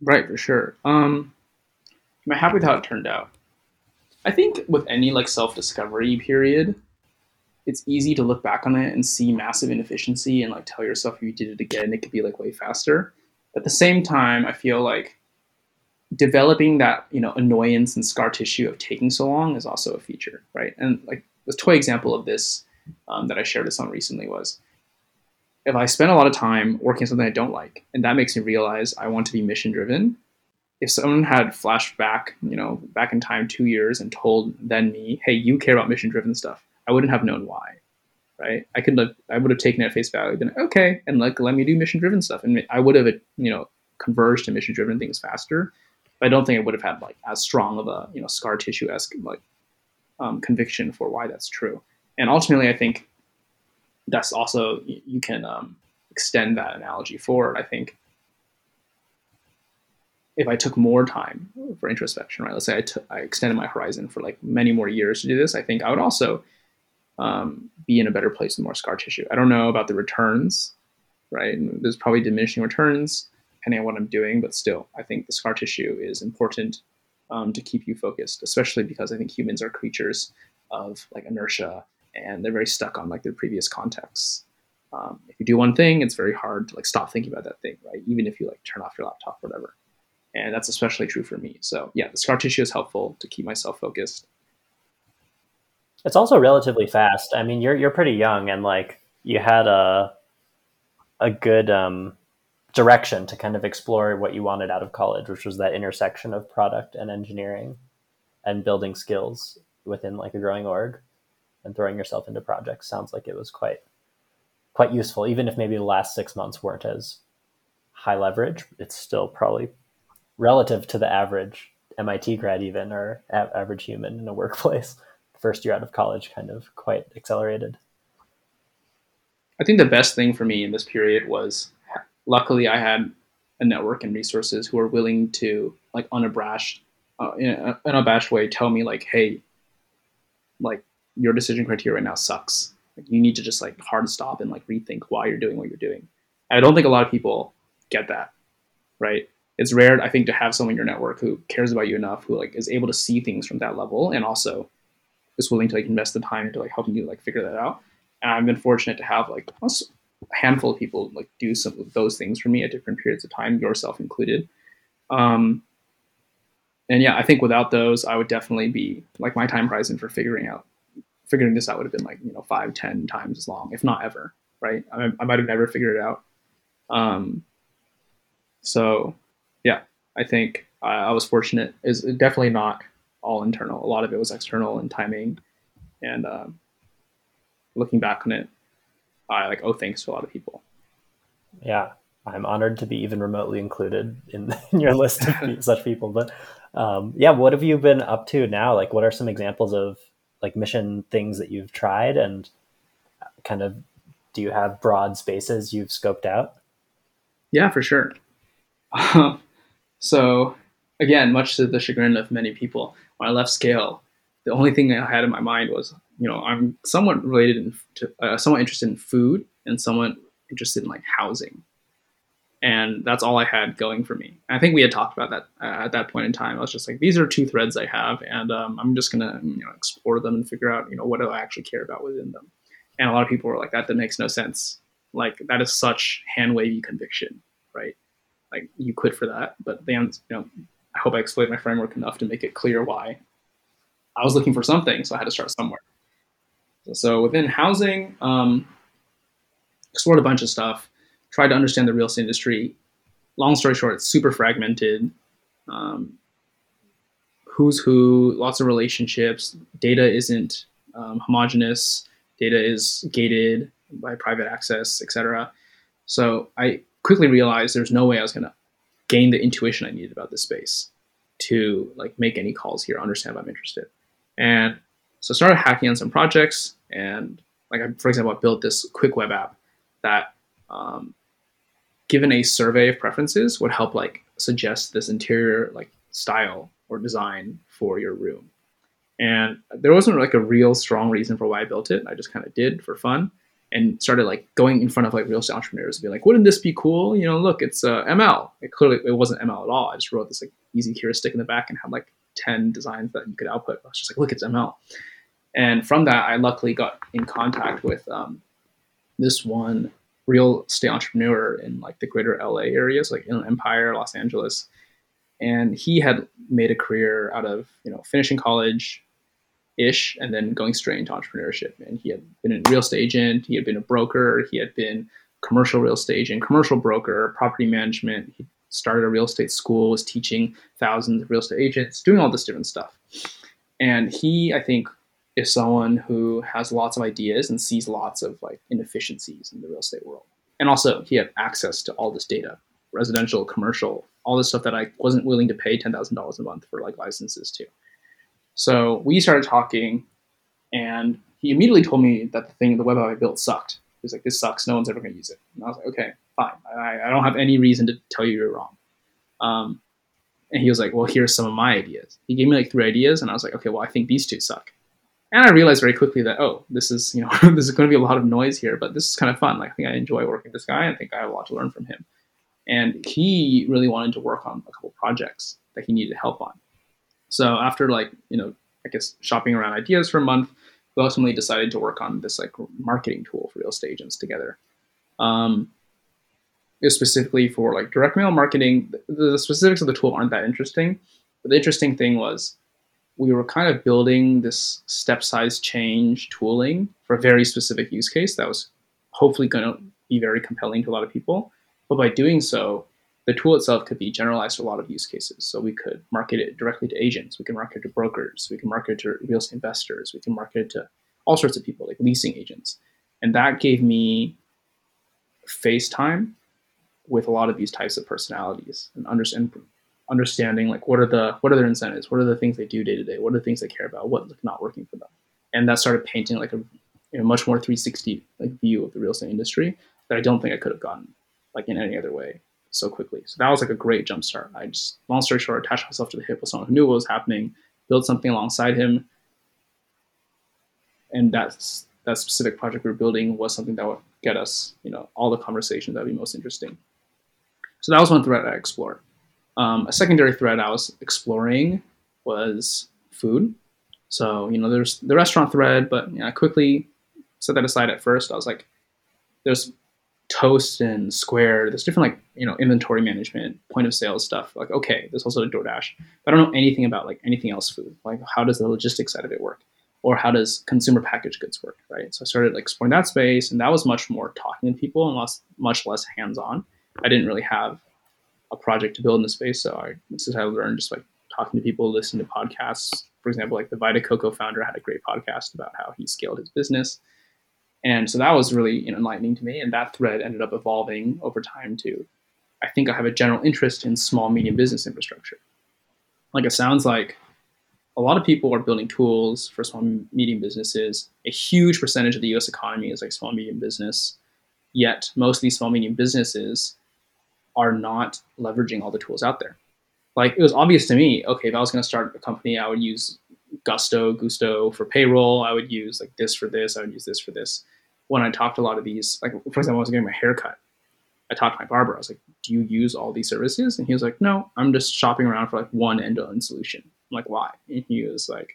Right, for sure. Um, I'm happy with how it turned out. I think with any like self-discovery period, it's easy to look back on it and see massive inefficiency and like tell yourself if you did it again, it could be like way faster. At the same time, I feel like developing that you know annoyance and scar tissue of taking so long is also a feature, right? And like the toy example of this um, that I shared with someone recently was if I spend a lot of time working on something I don't like, and that makes me realize I want to be mission driven. If someone had flashed back, you know, back in time two years and told then me, "Hey, you care about mission driven stuff," I wouldn't have known why, right? I could have, I would have taken it at face value, been okay, and like let me do mission driven stuff, and I would have, you know, converged to mission driven things faster. But I don't think I would have had like as strong of a you know scar tissue esque like um, conviction for why that's true. And ultimately, I think that's also you can um, extend that analogy forward. I think if I took more time for introspection, right? Let's say I, t- I extended my horizon for like many more years to do this. I think I would also um, be in a better place with more scar tissue. I don't know about the returns, right? And there's probably diminishing returns depending on what I'm doing, but still, I think the scar tissue is important um, to keep you focused, especially because I think humans are creatures of like inertia and they're very stuck on like their previous contexts. Um, if you do one thing, it's very hard to like stop thinking about that thing, right? Even if you like turn off your laptop or whatever. And that's especially true for me. So yeah, the scar tissue is helpful to keep myself focused. It's also relatively fast. I mean, you're you're pretty young, and like you had a a good um, direction to kind of explore what you wanted out of college, which was that intersection of product and engineering, and building skills within like a growing org and throwing yourself into projects. Sounds like it was quite quite useful. Even if maybe the last six months weren't as high leverage it's still probably relative to the average mit grad even or average human in a workplace first year out of college kind of quite accelerated i think the best thing for me in this period was luckily i had a network and resources who are willing to like unabashed uh, in an unabashed way tell me like hey like your decision criteria right now sucks. Like, you need to just like hard stop and like rethink why you're doing what you're doing. And I don't think a lot of people get that, right? It's rare, I think, to have someone in your network who cares about you enough, who like is able to see things from that level, and also is willing to like invest the time into like helping you like figure that out. And I've been fortunate to have like a handful of people like do some of those things for me at different periods of time, yourself included. Um, and yeah, I think without those, I would definitely be like my time horizon for figuring out figuring this out would have been like you know five ten times as long if not ever right i, I might have never figured it out um, so yeah i think I, I was fortunate is definitely not all internal. A lot of it was external and timing. And uh, looking back on it i like oh thanks to a lot of people. Yeah. I'm honored to be even remotely included in, [laughs] in your list of [laughs] such people. But um, yeah what have you been up to now? Like what are some examples of like mission things that you've tried? And kind of do you have broad spaces you've scoped out? Yeah, for sure. [laughs] so again, much to the chagrin of many people, when I left Scale, the only thing I had in my mind was, you know, I'm somewhat related in, to, uh, somewhat interested in food and somewhat interested in like housing and that's all I had going for me. I think we had talked about that uh, at that point in time. I was just like, these are two threads I have, and um, I'm just gonna you know explore them and figure out you know what do I actually care about within them. And a lot of people were like, that that makes no sense. Like that is such hand wavy conviction, right? Like you quit for that, but then you know I hope I explained my framework enough to make it clear why I was looking for something, so I had to start somewhere. So, within housing, um, explored a bunch of stuff tried to understand the real estate industry. Long story short, it's super fragmented. Um, who's who, lots of relationships. Data isn't um, homogenous. Data is gated by private access, etc. So I quickly realized there's no way I was going to gain the intuition I needed about this space to like make any calls here, understand if I'm interested. And so I started hacking on some projects, and like I, for example, I built this quick web app that um, given a survey of preferences would help like suggest this interior like style or design for your room. And there wasn't like a real strong reason for why I built it. I just kind of did for fun and started like going in front of like real estate entrepreneurs and be like, wouldn't this be cool? You know, look, it's uh, ML. It clearly it wasn't ML at all. I just wrote this like easy heuristic in the back and had like 10 designs that you could output. I was just like, look, it's ML. And from that, I luckily got in contact with um, this one real estate entrepreneur in like the greater LA areas, like Inland Empire, Los Angeles. and he had made a career out of you know finishing college ish and then going straight into entrepreneurship. And he had been a real estate agent he had been a broker he had been commercial real estate agent commercial broker property management. He started a real estate school was teaching thousands of real estate agents doing all this different stuff. And he i think is someone who has lots of ideas and sees lots of like inefficiencies in the real estate world. And also he had access to all this data residential commercial all this stuff that I wasn't willing to pay ten thousand dollars a month for like licenses to. So we started talking, and he immediately told me that the thing, the web app I built sucked. He was like, "This sucks. No one's ever going to use it." And I was like, "Okay, fine. I, I, don't have any reason to tell you you're wrong." Um, and he was like, "Well, here's some of my ideas." He gave me like three ideas, and I was like, "Okay, well, I think these two suck." And I realized very quickly that oh, this is you know [laughs] this is going to be a lot of noise here, but this is kind of fun. Like, I think I enjoy working with this guy. I think I have a lot to learn from him. And he really wanted to work on a couple projects that he needed help on. So after like, you know, I guess shopping around ideas for a month, we ultimately decided to work on this like marketing tool for real estate agents together. Um, specifically for like direct mail marketing. The, the specifics of the tool aren't that interesting, but the interesting thing was we were kind of building this step size change tooling for a very specific use case that was hopefully going to be very compelling to a lot of people. But by doing so, the tool itself could be generalized to a lot of use cases. So we could market it directly to agents, we can market it to brokers, we can market it to real estate investors, we can market it to all sorts of people, like leasing agents. And that gave me face time with a lot of these types of personalities and understand understanding like what are the what are their incentives, what are the things they do day to day, what are the things they care about, what's not working for them. And that started painting like a you know, much more 360 like view of the real estate industry that I don't think I could have gotten like in any other way so quickly. So that was like a great jump start. I just, long story short, attached myself to the hip with someone who knew what was happening, built something alongside him, and that's that specific project we are building was something that would get us, you know, all the conversations that would be most interesting. So that was one thread I explored. Um, a secondary thread I was exploring was food. So you know, there's the restaurant thread, but you know, I quickly set that aside at first. I was like, there's Toast and Square, there's different like you know inventory management, point of sale stuff. Like okay, there's also DoorDash. But I don't know anything about like anything else food. Like how does the logistics side of it work, or how does consumer packaged goods work, right? So I started like exploring that space, and that was much more talking to people and less, much less hands on. I didn't really have a project to build in the space, so I this is how I learned just like talking to people, listening to podcasts. For example, like the Vita Coco founder had a great podcast about how he scaled his business. And so that was really you know, enlightening to me. And that thread ended up evolving over time to, I think I have a general interest in small, medium business infrastructure. Like it sounds like a lot of people are building tools for small, medium businesses. A huge percentage of the US economy is like small, medium business. Yet most of these small, medium businesses are not leveraging all the tools out there. Like it was obvious to me, okay, if I was going to start a company, I would use Gusto, Gusto for payroll. I would use like this for this. I would use this for this. When I talked a lot of these, like for example, I was getting my hair cut. I talked to my barber. I was like, "Do you use all these services?" And he was like, "No, I'm just shopping around for like one end-to-end solution." I'm like, "Why?" And he was like,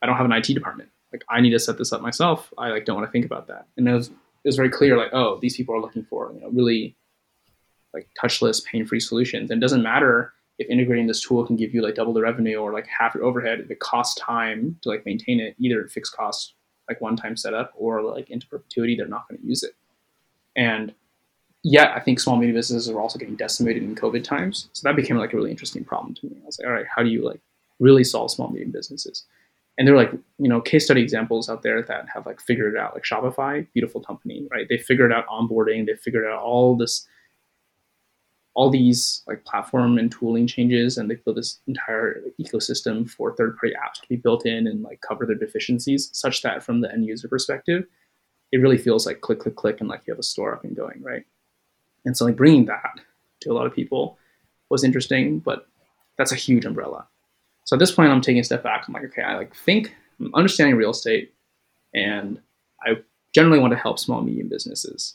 "I don't have an IT department. Like, I need to set this up myself. I like don't want to think about that." And it was it was very clear, like, "Oh, these people are looking for you know really like touchless, pain-free solutions." And it doesn't matter if integrating this tool can give you like double the revenue or like half your overhead, if it costs time to like maintain it, either fixed cost like one time setup or like into perpetuity, they're not going to use it. And yet, I think small medium businesses are also getting decimated in COVID times. So that became like a really interesting problem to me. I was like, all right, how do you like really solve small medium businesses? And there are like you know case study examples out there that have like figured it out, like Shopify, beautiful company, right? They figured out onboarding, they figured out all this all these like platform and tooling changes and they built this entire ecosystem for third-party apps to be built in and like cover their deficiencies such that from the end user perspective it really feels like click click click and like you have a store up and going right? And so like bringing that to a lot of people was interesting but that's a huge umbrella. So at this point i'm taking a step back. I'm like okay i like think i'm understanding real estate and i generally want to help small medium businesses.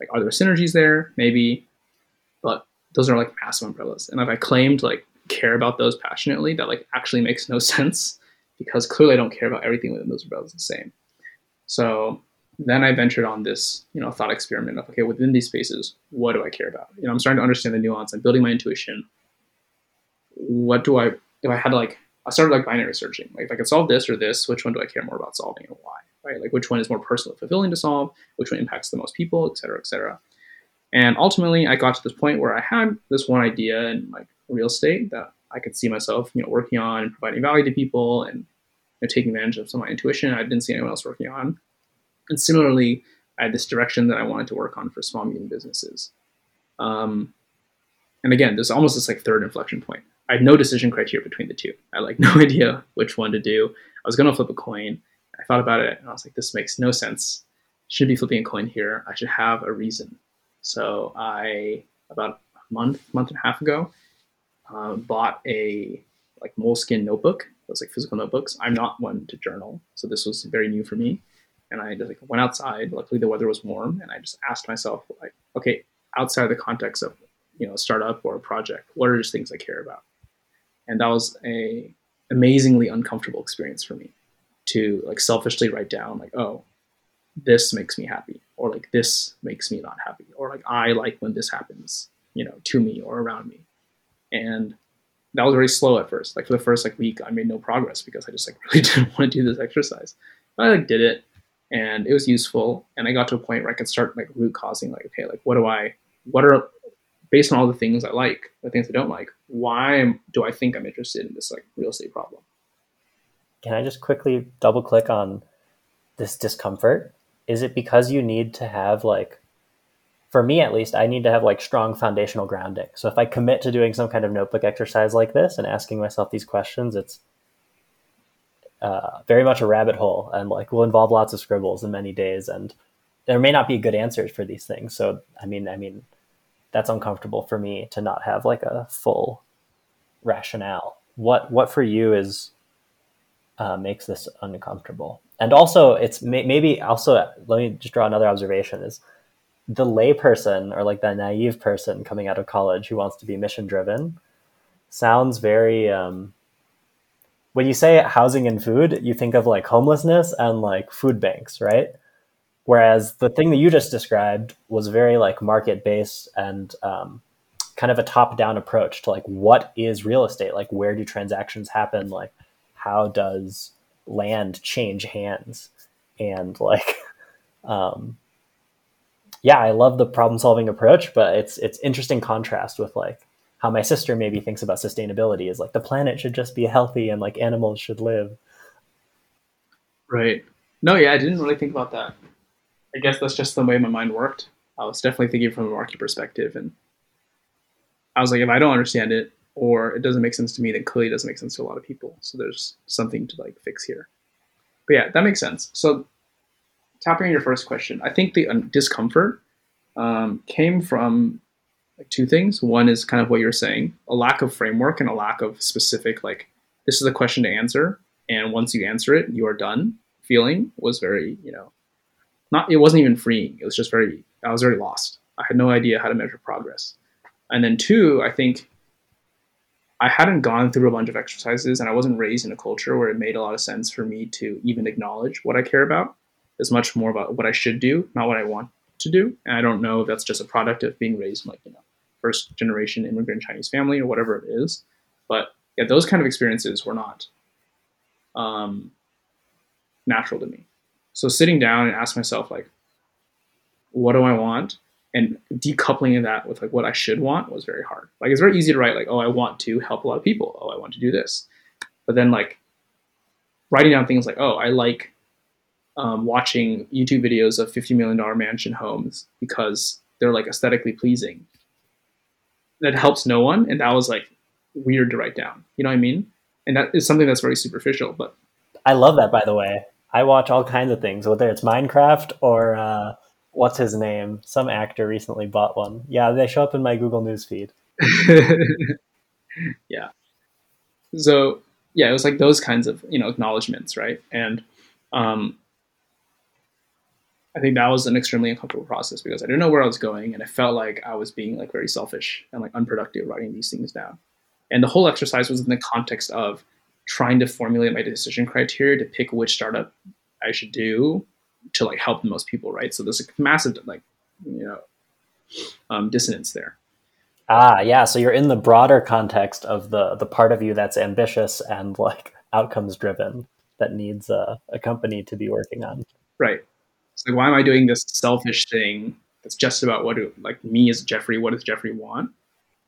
Like are there synergies there? Maybe those are like massive umbrellas. And if I claim to like care about those passionately, that like actually makes no [laughs] sense because clearly I don't care about everything within those umbrellas the same. So then I ventured on this, you know, thought experiment of okay, within these spaces, what do I care about? You know, I'm starting to understand the nuance. I'm building my intuition, what do I if I had to like I started like binary searching. Like if I could solve this or this, which one do I care more about solving and why? Right? Like which one is more personally fulfilling to solve, which one impacts the most people, et cetera, et cetera. And ultimately I got to this point where I had this one idea in like real estate that I could see myself, you know, working on and providing value to people and you know, taking advantage of some of my intuition I didn't see anyone else working on. And similarly, I had this direction that I wanted to work on for small medium businesses. Um, and again, there's almost this like third inflection point. I had no decision criteria between the two. I had like [laughs] no idea which one to do. I was gonna flip a coin. I thought about it and I was like, this makes no sense. Should be flipping a coin here. I should have a reason. So I about a month, month and a half ago, uh, bought a like Moleskine notebook. Those like physical notebooks. I'm not one to journal, so this was very new for me. And I just like went outside. Luckily, the weather was warm, and I just asked myself, like, okay, outside the context of you know a startup or a project, what are just things I care about? And that was a amazingly uncomfortable experience for me to like selfishly write down like, oh, this makes me happy, or like this makes me not happy, or like I like when this happens, you know, to me or around me and that was very slow at first. Like for the first like week, I made no progress because I just like [laughs] really didn't want to do this exercise. But I like did it, and it was useful. And I got to a point where I could start like root causing. Like, okay, like what do I? What are based on all the things I like, the things I don't like? Why do I think I'm interested in this like real estate problem? Can I just quickly double click on this discomfort? Is it because you need to have like for me at least, I need to have like strong foundational grounding. So if I commit to doing some kind of notebook exercise like this and asking myself these questions, it's uh, very much a rabbit hole and like will involve lots of scribbles in many days. And there may not be good answers for these things. So I mean, I mean, that's uncomfortable for me to not have like a full rationale. What what for you is uh, makes this uncomfortable? And also, it's may- maybe also let me just draw another observation is the layperson or like the naive person coming out of college who wants to be mission driven sounds very um, when you say housing and food you think of like homelessness and like food banks right? Whereas the thing that you just described was very like market based and um, kind of a top down approach to like what is real estate? Like where do transactions happen? Like how does land change hands and like [laughs] um, yeah, I love the problem solving approach, but it's it's interesting contrast with like how my sister maybe thinks about sustainability is like the planet should just be healthy and like animals should live. Right. No, yeah, I didn't really think about that. I guess that's just the way my mind worked. I was definitely thinking from a market perspective and I was like, if I don't understand it or it doesn't make sense to me, then clearly doesn't make sense to a lot of people. So there's something to like fix here. But yeah, that makes sense. So tapping on your first question, I think the discomfort um, came from like two things. One is kind of what you're saying, a lack of framework and a lack of specific like this is a question to answer, and once you answer it, you are done. Feeling was very you know, not it wasn't even freeing. It was just very I was very lost. I had no idea how to measure progress. And then two, I think I hadn't gone through a bunch of exercises and I wasn't raised in a culture where it made a lot of sense for me to even acknowledge what I care about is much more about what I should do, not what I want to do. And I don't know if that's just a product of being raised in like, you know, first generation immigrant Chinese family or whatever it is. But yeah, those kind of experiences were not um, natural to me. So sitting down and ask myself like, what do I want? And decoupling that with like what I should want was very hard. Like it's very easy to write like, oh, I want to help a lot of people. Oh, I want to do this. But then like writing down things like, oh, I like um, watching YouTube videos of $50 million mansion homes because they're like aesthetically pleasing. That helps no one. And that was like weird to write down. You know what I mean? And that is something that's very superficial, but I love that by the way. I watch all kinds of things, whether it's Minecraft or uh, what's his name? Some actor recently bought one. Yeah, they show up in my Google News feed. [laughs] yeah. So yeah, it was like those kinds of you know acknowledgments, right? And um, I think that was an extremely uncomfortable process because I didn't know where I was going and I felt like I was being like very selfish and like unproductive writing these things down. And the whole exercise was in the context of trying to formulate my decision criteria to pick which startup I should do to like help the most people, right? So there's a massive like you know um, dissonance there. Ah, yeah. So you're in the broader context of the the part of you that's ambitious and like outcomes driven that needs a, a company to be working on. Right. So why am I doing this selfish thing that's just about what do like me as Jeffrey, what does Jeffrey want?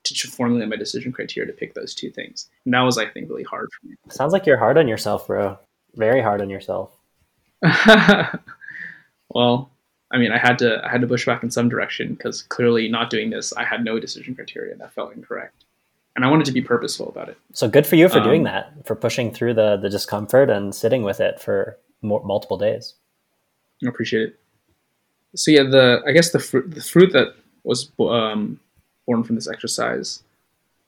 To formulate my decision criteria to pick those two things. And that was, I think, really hard for me. Sounds like you're hard on yourself, bro. Very hard on yourself. [laughs] well, I mean, I had to I had to push back in some direction because clearly not doing this, I had no decision criteria that felt incorrect. And I wanted to be purposeful about it. So good for you for Um, doing that, for pushing through the the discomfort and sitting with it for more, multiple days. I appreciate it. So yeah, the I guess the fruit the fruit that was um, born from this exercise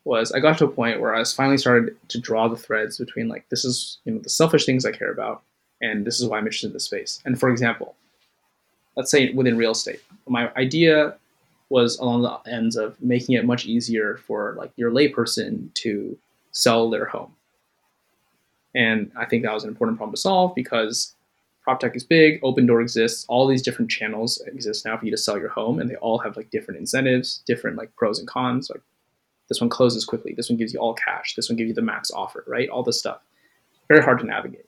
was I got to a point where I was finally started to draw the threads between like this is you know the selfish things I care about and this is why I'm interested in this space. And for example, let's say within real estate, my idea was along the ends of making it much easier for like your layperson to sell their home. And I think that was an important problem to solve because prop tech is big, Opendoor exists, all these different channels exist now for you to sell your home, and they all have like different incentives, different like pros and cons. Like this one closes quickly, this one gives you all cash, this one gives you the max offer, right? All this stuff. Very hard to navigate.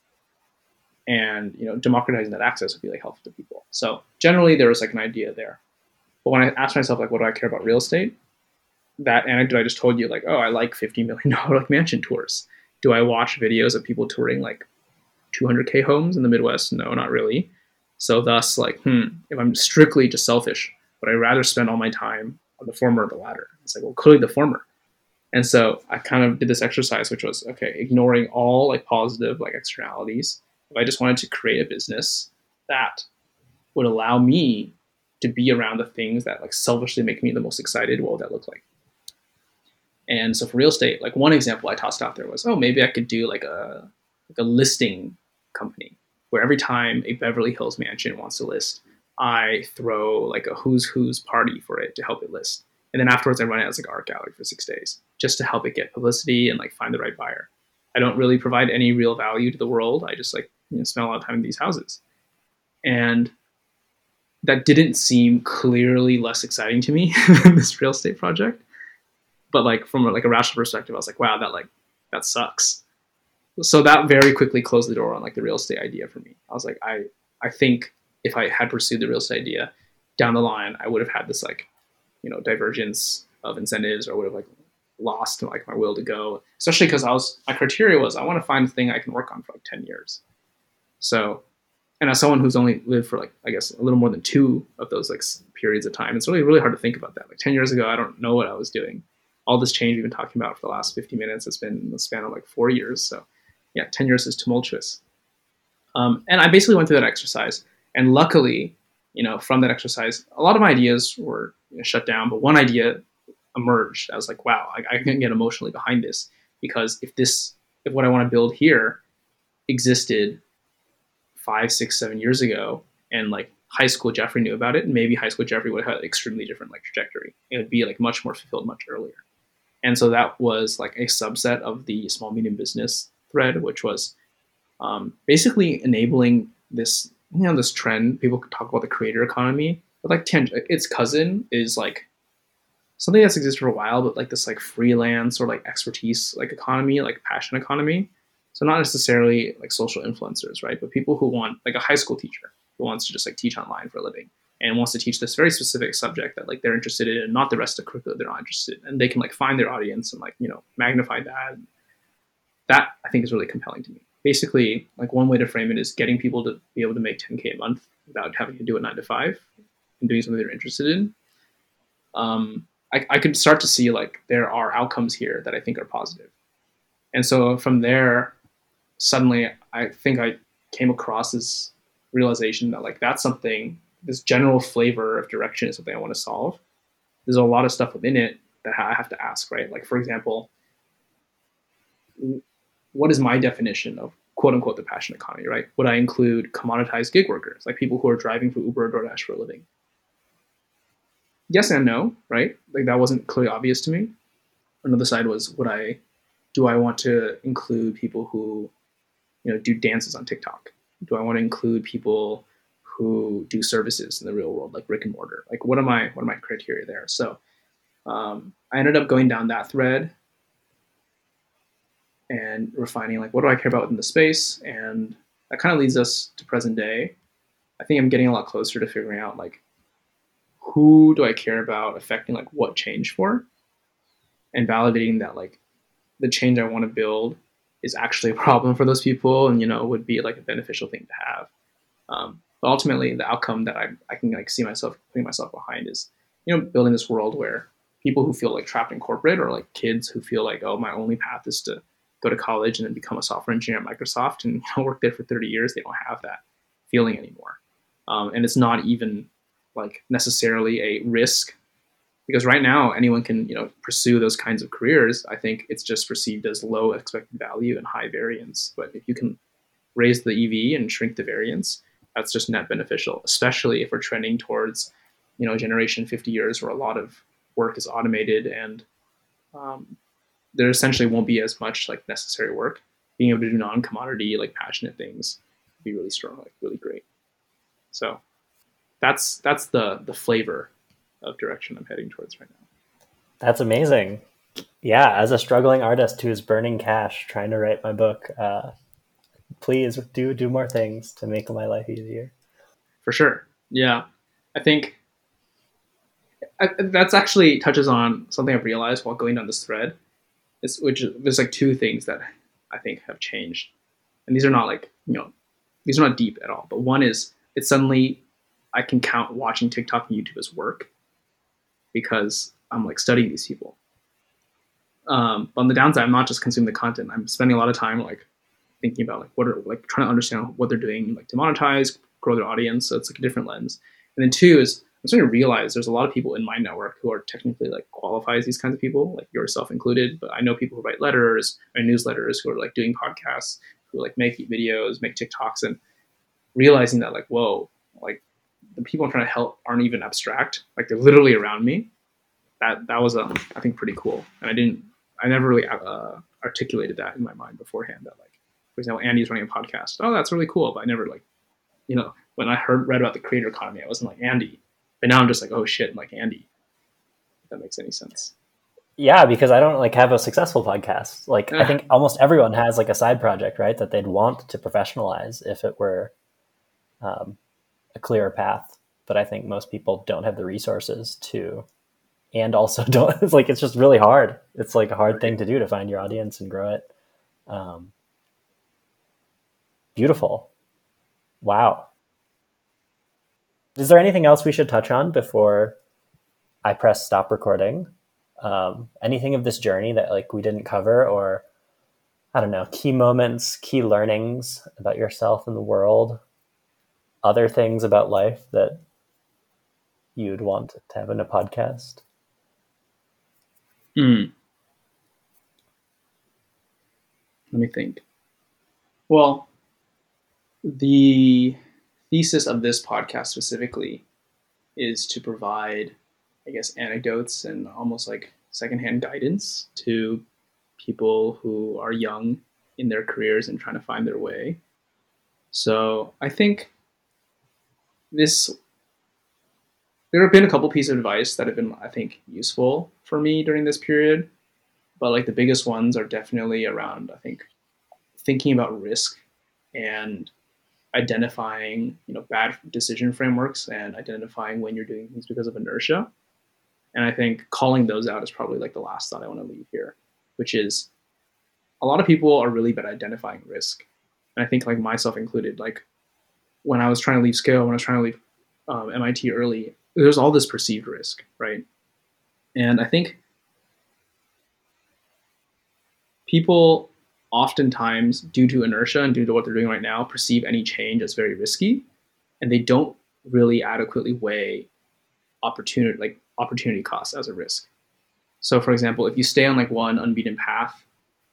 And you know, democratizing that access would be like helpful to people. So generally there was like an idea there. But when I asked myself like what do I care about real estate? That anecdote I just told you, like, oh, I like $50 million [laughs] like mansion tours. Do I watch videos of people touring like 200k homes in the Midwest? No, not really. So thus, like, hmm, if I'm strictly just selfish, would I rather spend all my time on the former or the latter? It's like, well, clearly the former. And so I kind of did this exercise, which was okay, ignoring all like positive like externalities. I just wanted to create a business that would allow me to be around the things that like selfishly make me the most excited, what would that look like? And so for real estate, like one example I tossed out there was, oh, maybe I could do like a like a listing company where every time a Beverly Hills mansion wants to list, I throw like a who's who's party for it to help it list. And then afterwards, I run it as like art gallery for six days just to help it get publicity and like find the right buyer. I don't really provide any real value to the world. I just like you know, spend a lot of time in these houses, and that didn't seem clearly less exciting to me than [laughs] this real estate project. But like from like a rational perspective, I was like, wow, that like that sucks so that very quickly closed the door on like the real estate idea for me. I was like, I I think if I had pursued the real estate idea down the line, I would have had this like, you know, divergence of incentives or would have like lost like my will to go. Especially because I was my criteria was I want to find a thing I can work on for like 10 years. So and as someone who's only lived for like I guess a little more than two of those like periods of time, it's really really hard to think about that. Like 10 years ago, I don't know what I was doing. All this change we've been talking about for the last 50 minutes has been in the span of like four years. So yeah, 10 years is tumultuous. Um, and I basically went through that exercise. And luckily, you know, from that exercise, a lot of my ideas were you know, shut down, but one idea emerged. I was like, wow, I, I can get emotionally behind this because if this, if what I want to build here existed five, six, seven years ago, and like high school Jeffrey knew about it, maybe high school Jeffrey would have an extremely different like trajectory. It would be like much more fulfilled much earlier. And so that was like a subset of the small medium business thread, which was um, basically enabling this you know this trend. People talk about the creator economy, but like tang- its cousin is like something that's existed for a while, but like this like freelance or like expertise like economy, like passion economy. So not necessarily like social influencers, right? But people who want like a high school teacher who wants to just like teach online for a living and wants to teach this very specific subject that like they're interested in and not the rest of the curriculum they're not interested in. And they can like find their audience and like, you know, magnify that that I think is really compelling to me. Basically, like one way to frame it is getting people to be able to make 10k a month without having to do it nine to five and doing something they're interested in. Um, I, I could start to see like there are outcomes here that I think are positive, and so from there, suddenly I think I came across this realization that like that's something this general flavor of direction is something I want to solve. There's a lot of stuff within it that I have to ask, right? Like for example, what is my definition of quote unquote the passion economy, right? Would I include commoditized gig workers, like people who are driving for Uber or DoorDash for a living? Yes and no, right? Like that wasn't clearly obvious to me. Another side was would I do I want to include people who, you know, do dances on TikTok? Do I want to include people who do services in the real world, like brick and mortar? Like what am I what are my criteria there? So um, I ended up going down that thread and refining like what do I care about within the space, and that kind of leads us to present day. I think I'm getting a lot closer to figuring out like who do I care about affecting like what change for, and validating that like the change I want to build is actually a problem for those people, and you know would be like a beneficial thing to have. Um, but ultimately, the outcome that I, I can like see myself putting myself behind is you know building this world where people who feel like trapped in corporate or like kids who feel like oh my only path is to go to college and then become a software engineer at Microsoft and you know, work there for 30 years, they don't have that feeling anymore. Um, and it's not even like necessarily a risk because right now anyone can you know pursue those kinds of careers. I think it's just perceived as low expected value and high variance. But if you can raise the EV and shrink the variance, that's just net beneficial, especially if we're trending towards you know generation 50 years where a lot of work is automated and um, there essentially won't be as much like necessary work. Being able to do non-commodity, like passionate things, be really strong, like really great. So that's that's the the flavor of direction I'm heading towards right now. That's amazing. Yeah, as a struggling artist who is burning cash trying to write my book, uh, please do do more things to make my life easier. For sure. Yeah, I think I, that's actually touches on something I've realized while going down this thread it's, which there's like two things that I think have changed, and these are not like you know, these are not deep at all. But one is it's suddenly I can count watching TikTok and YouTube as work because I'm like studying these people. Um, on the downside, I'm not just consuming the content. I'm spending a lot of time like thinking about like what are like trying to understand what they're doing, like to monetize, grow their audience. So it's like a different lens. And then two is I'm starting to realize there's a lot of people in my network who are technically like qualify as these kinds of people, like yourself included. But I know people who write letters and newsletters who are like doing podcasts, who like make videos, make TikToks, and realizing that like, whoa, like the people I'm trying to help aren't even abstract. Like they're literally around me. That that was um I think pretty cool, and I didn't I never really uh, articulated that in my mind beforehand. That like, for example, Andy's running a podcast. Oh, that's really cool, but I never like, you know, when I heard read about the creator economy, I wasn't like Andy but now I'm just like, oh shit, I'm like Andy. If that makes any sense. Yeah, because I don't like have a successful podcast. Like I think almost everyone has like a side project, right? That they'd want to professionalize if it were um, a clearer path. But I think most people don't have the resources to, and also [laughs] don't. It's like it's just really hard. It's like a hard thing to do to find your audience and grow it. Um, beautiful. Wow. Is there anything else we should touch on before I press stop recording? Um, anything of this journey that like we didn't cover, or I don't know, key moments, key learnings about yourself and the world, other things about life that you'd want to have in a podcast? Hmm. Let me think. Well, the thesis of this podcast specifically is to provide, I guess, anecdotes and almost like secondhand guidance to people who are young in their careers and trying to find their way. So I think this there have been a couple pieces of advice that have been I think useful for me during this period, but like the biggest ones are definitely around I think thinking about risk and identifying you know bad decision frameworks and identifying when you're doing things because of inertia. And i think calling those out is probably like the last thought i want to leave here which is a lot of people are really bad at identifying risk. And i think like myself included like when i was trying to leave scale when i was trying to leave um, mit early there's all this perceived risk right and i think people oftentimes, due to inertia and due to what they're doing right now, perceive any change as very risky, and they don't really adequately weigh opportunity like opportunity costs as a risk. So, for example, if you stay on like one unbeaten path,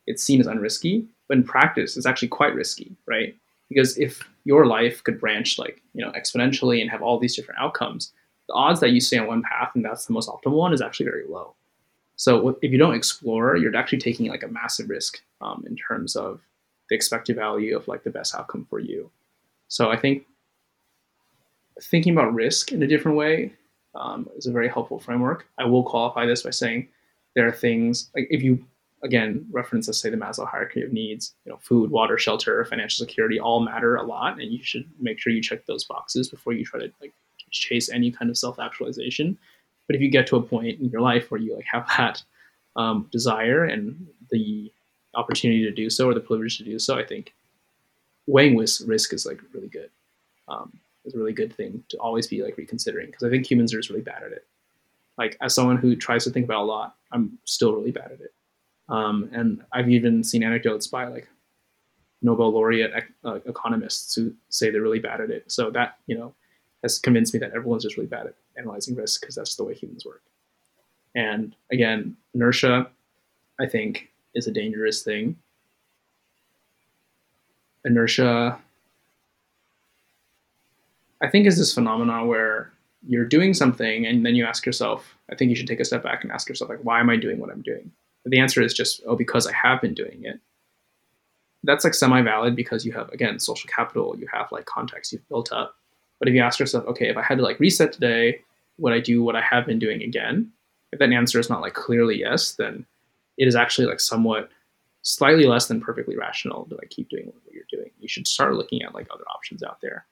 it's seen as unrisky, but in practice, it's actually quite risky, right? Because if your life could branch like you know exponentially and have all these different outcomes, the odds that you stay on one path and that's the most optimal one is actually very low. So if you don't explore, you're actually taking like a massive risk um, in terms of the expected value of like the best outcome for you. So I think thinking about risk in a different way um, is a very helpful framework. I will qualify this by saying there are things like if you again reference let's say the Maslow hierarchy of needs, you know, food, water, shelter, financial security all matter a lot, and you should make sure you check those boxes before you try to like chase any kind of self actualization. But if you get to a point in your life where you like have that um, desire and the opportunity to do so or the privilege to do so, I think weighing risk, risk is like really good. Um, is a really good thing to always be like reconsidering because I think humans are just really bad at it. Like as someone who tries to think about a lot, I'm still really bad at it. Um, and I've even seen anecdotes by like Nobel laureate uh, economists who say they're really bad at it. So that you know has convinced me that everyone's just really bad at analyzing risk because that's the way humans work. And again, inertia, I think, is a dangerous thing. Inertia, I think, is this phenomenon where you're doing something and then you ask yourself, I think you should take a step back and ask yourself, like, why am I doing what I'm doing? The answer is just, oh, because I have been doing it. That's like semi valid because you have, again, social capital, you have like context you've built up. But if you ask yourself, okay, if I had to like reset today, would I do what I have been doing again? If that answer is not like clearly yes, then it is actually like somewhat slightly less than perfectly rational to like keep doing what you're doing. You should start looking at like other options out there.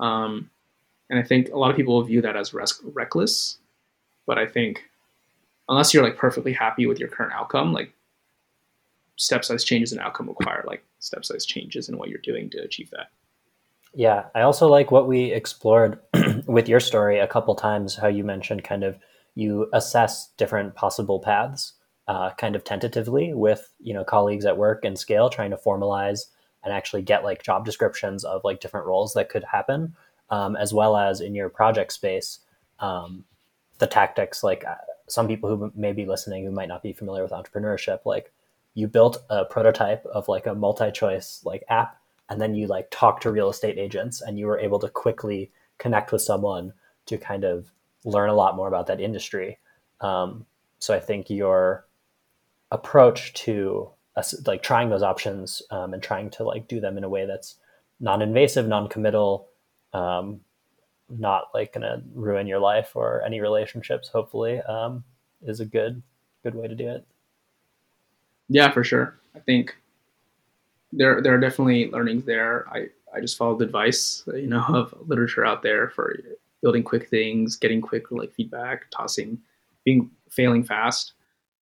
Um, and I think a lot of people view that as res- reckless, but I think unless you're like perfectly happy with your current outcome, like step size changes in outcome require like step size changes in what you're doing to achieve that. Yeah, I also like what we explored [clears throat] with your story a couple times. How you mentioned kind of you assess different possible paths, uh, kind of tentatively with you know colleagues at work and scale, trying to formalize and actually get like job descriptions of like different roles that could happen, um, as well as in your project space, um, the tactics. Like some people who may be listening who might not be familiar with entrepreneurship, like you built a prototype of like a multi-choice like app and then you like talk to real estate agents and you were able to quickly connect with someone to kind of learn a lot more about that industry. Um, so i think your approach to uh, like trying those options um, and trying to like do them in a way that's non-invasive non-committal um, not like gonna ruin your life or any relationships hopefully um, is a good good way to do it yeah for sure i think there there are definitely learnings there. I I just followed the advice you know [laughs] of literature out there for building quick things, getting quick like feedback, tossing, being failing fast.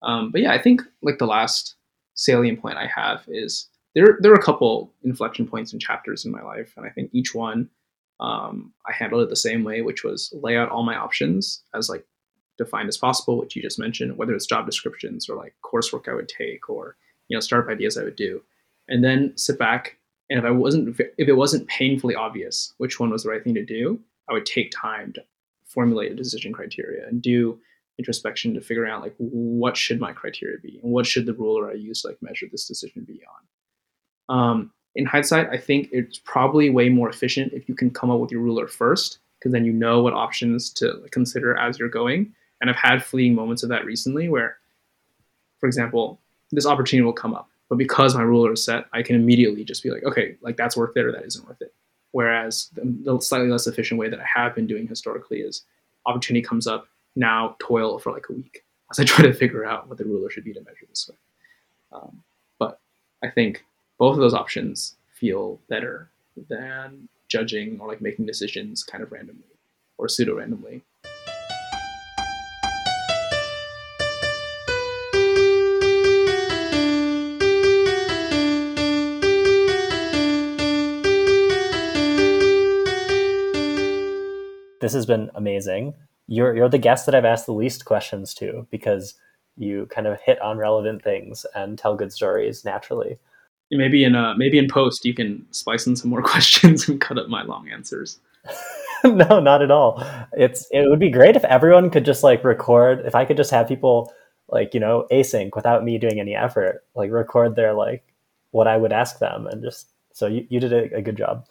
Um, but yeah, I think like the last salient point I have is there there are a couple inflection points and chapters in my life, and I think each one um, I handled it the same way, which was lay out all my options as like defined as possible, which you just mentioned, whether it's job descriptions or like coursework I would take or you know startup ideas I would do and then sit back and if I wasn't if it wasn't painfully obvious which one was the right thing to do, I would take time to formulate a decision criteria and do introspection to figure out like what should my criteria be and what should the ruler I use like measure this decision be on. Um, in hindsight, I think it's probably way more efficient if you can come up with your ruler first, because then you know what options to consider as you're going. And I've had fleeting moments of that recently where, for example, this opportunity will come up but because my ruler is set, I can immediately just be like, okay, like that's worth it or that isn't worth it. Whereas the, slightly less efficient way that I have been doing historically is opportunity comes up, now toil for like a week [laughs] as I try to figure out what the ruler should be to measure this way. Um, but I think both of those options feel better than judging or like making decisions kind of randomly or pseudo randomly. this has been amazing. You're you're the guest that I've asked the least questions to because you kind of hit on relevant things and tell good stories naturally. Maybe in uh maybe in post you can spice in some more [laughs] questions and cut up my long answers. [laughs] no, not at all. It's it would be great if everyone could just like record. If I could just have people like you know async without me doing any effort, like record their like what I would ask them, and just so you, you did a, a good job.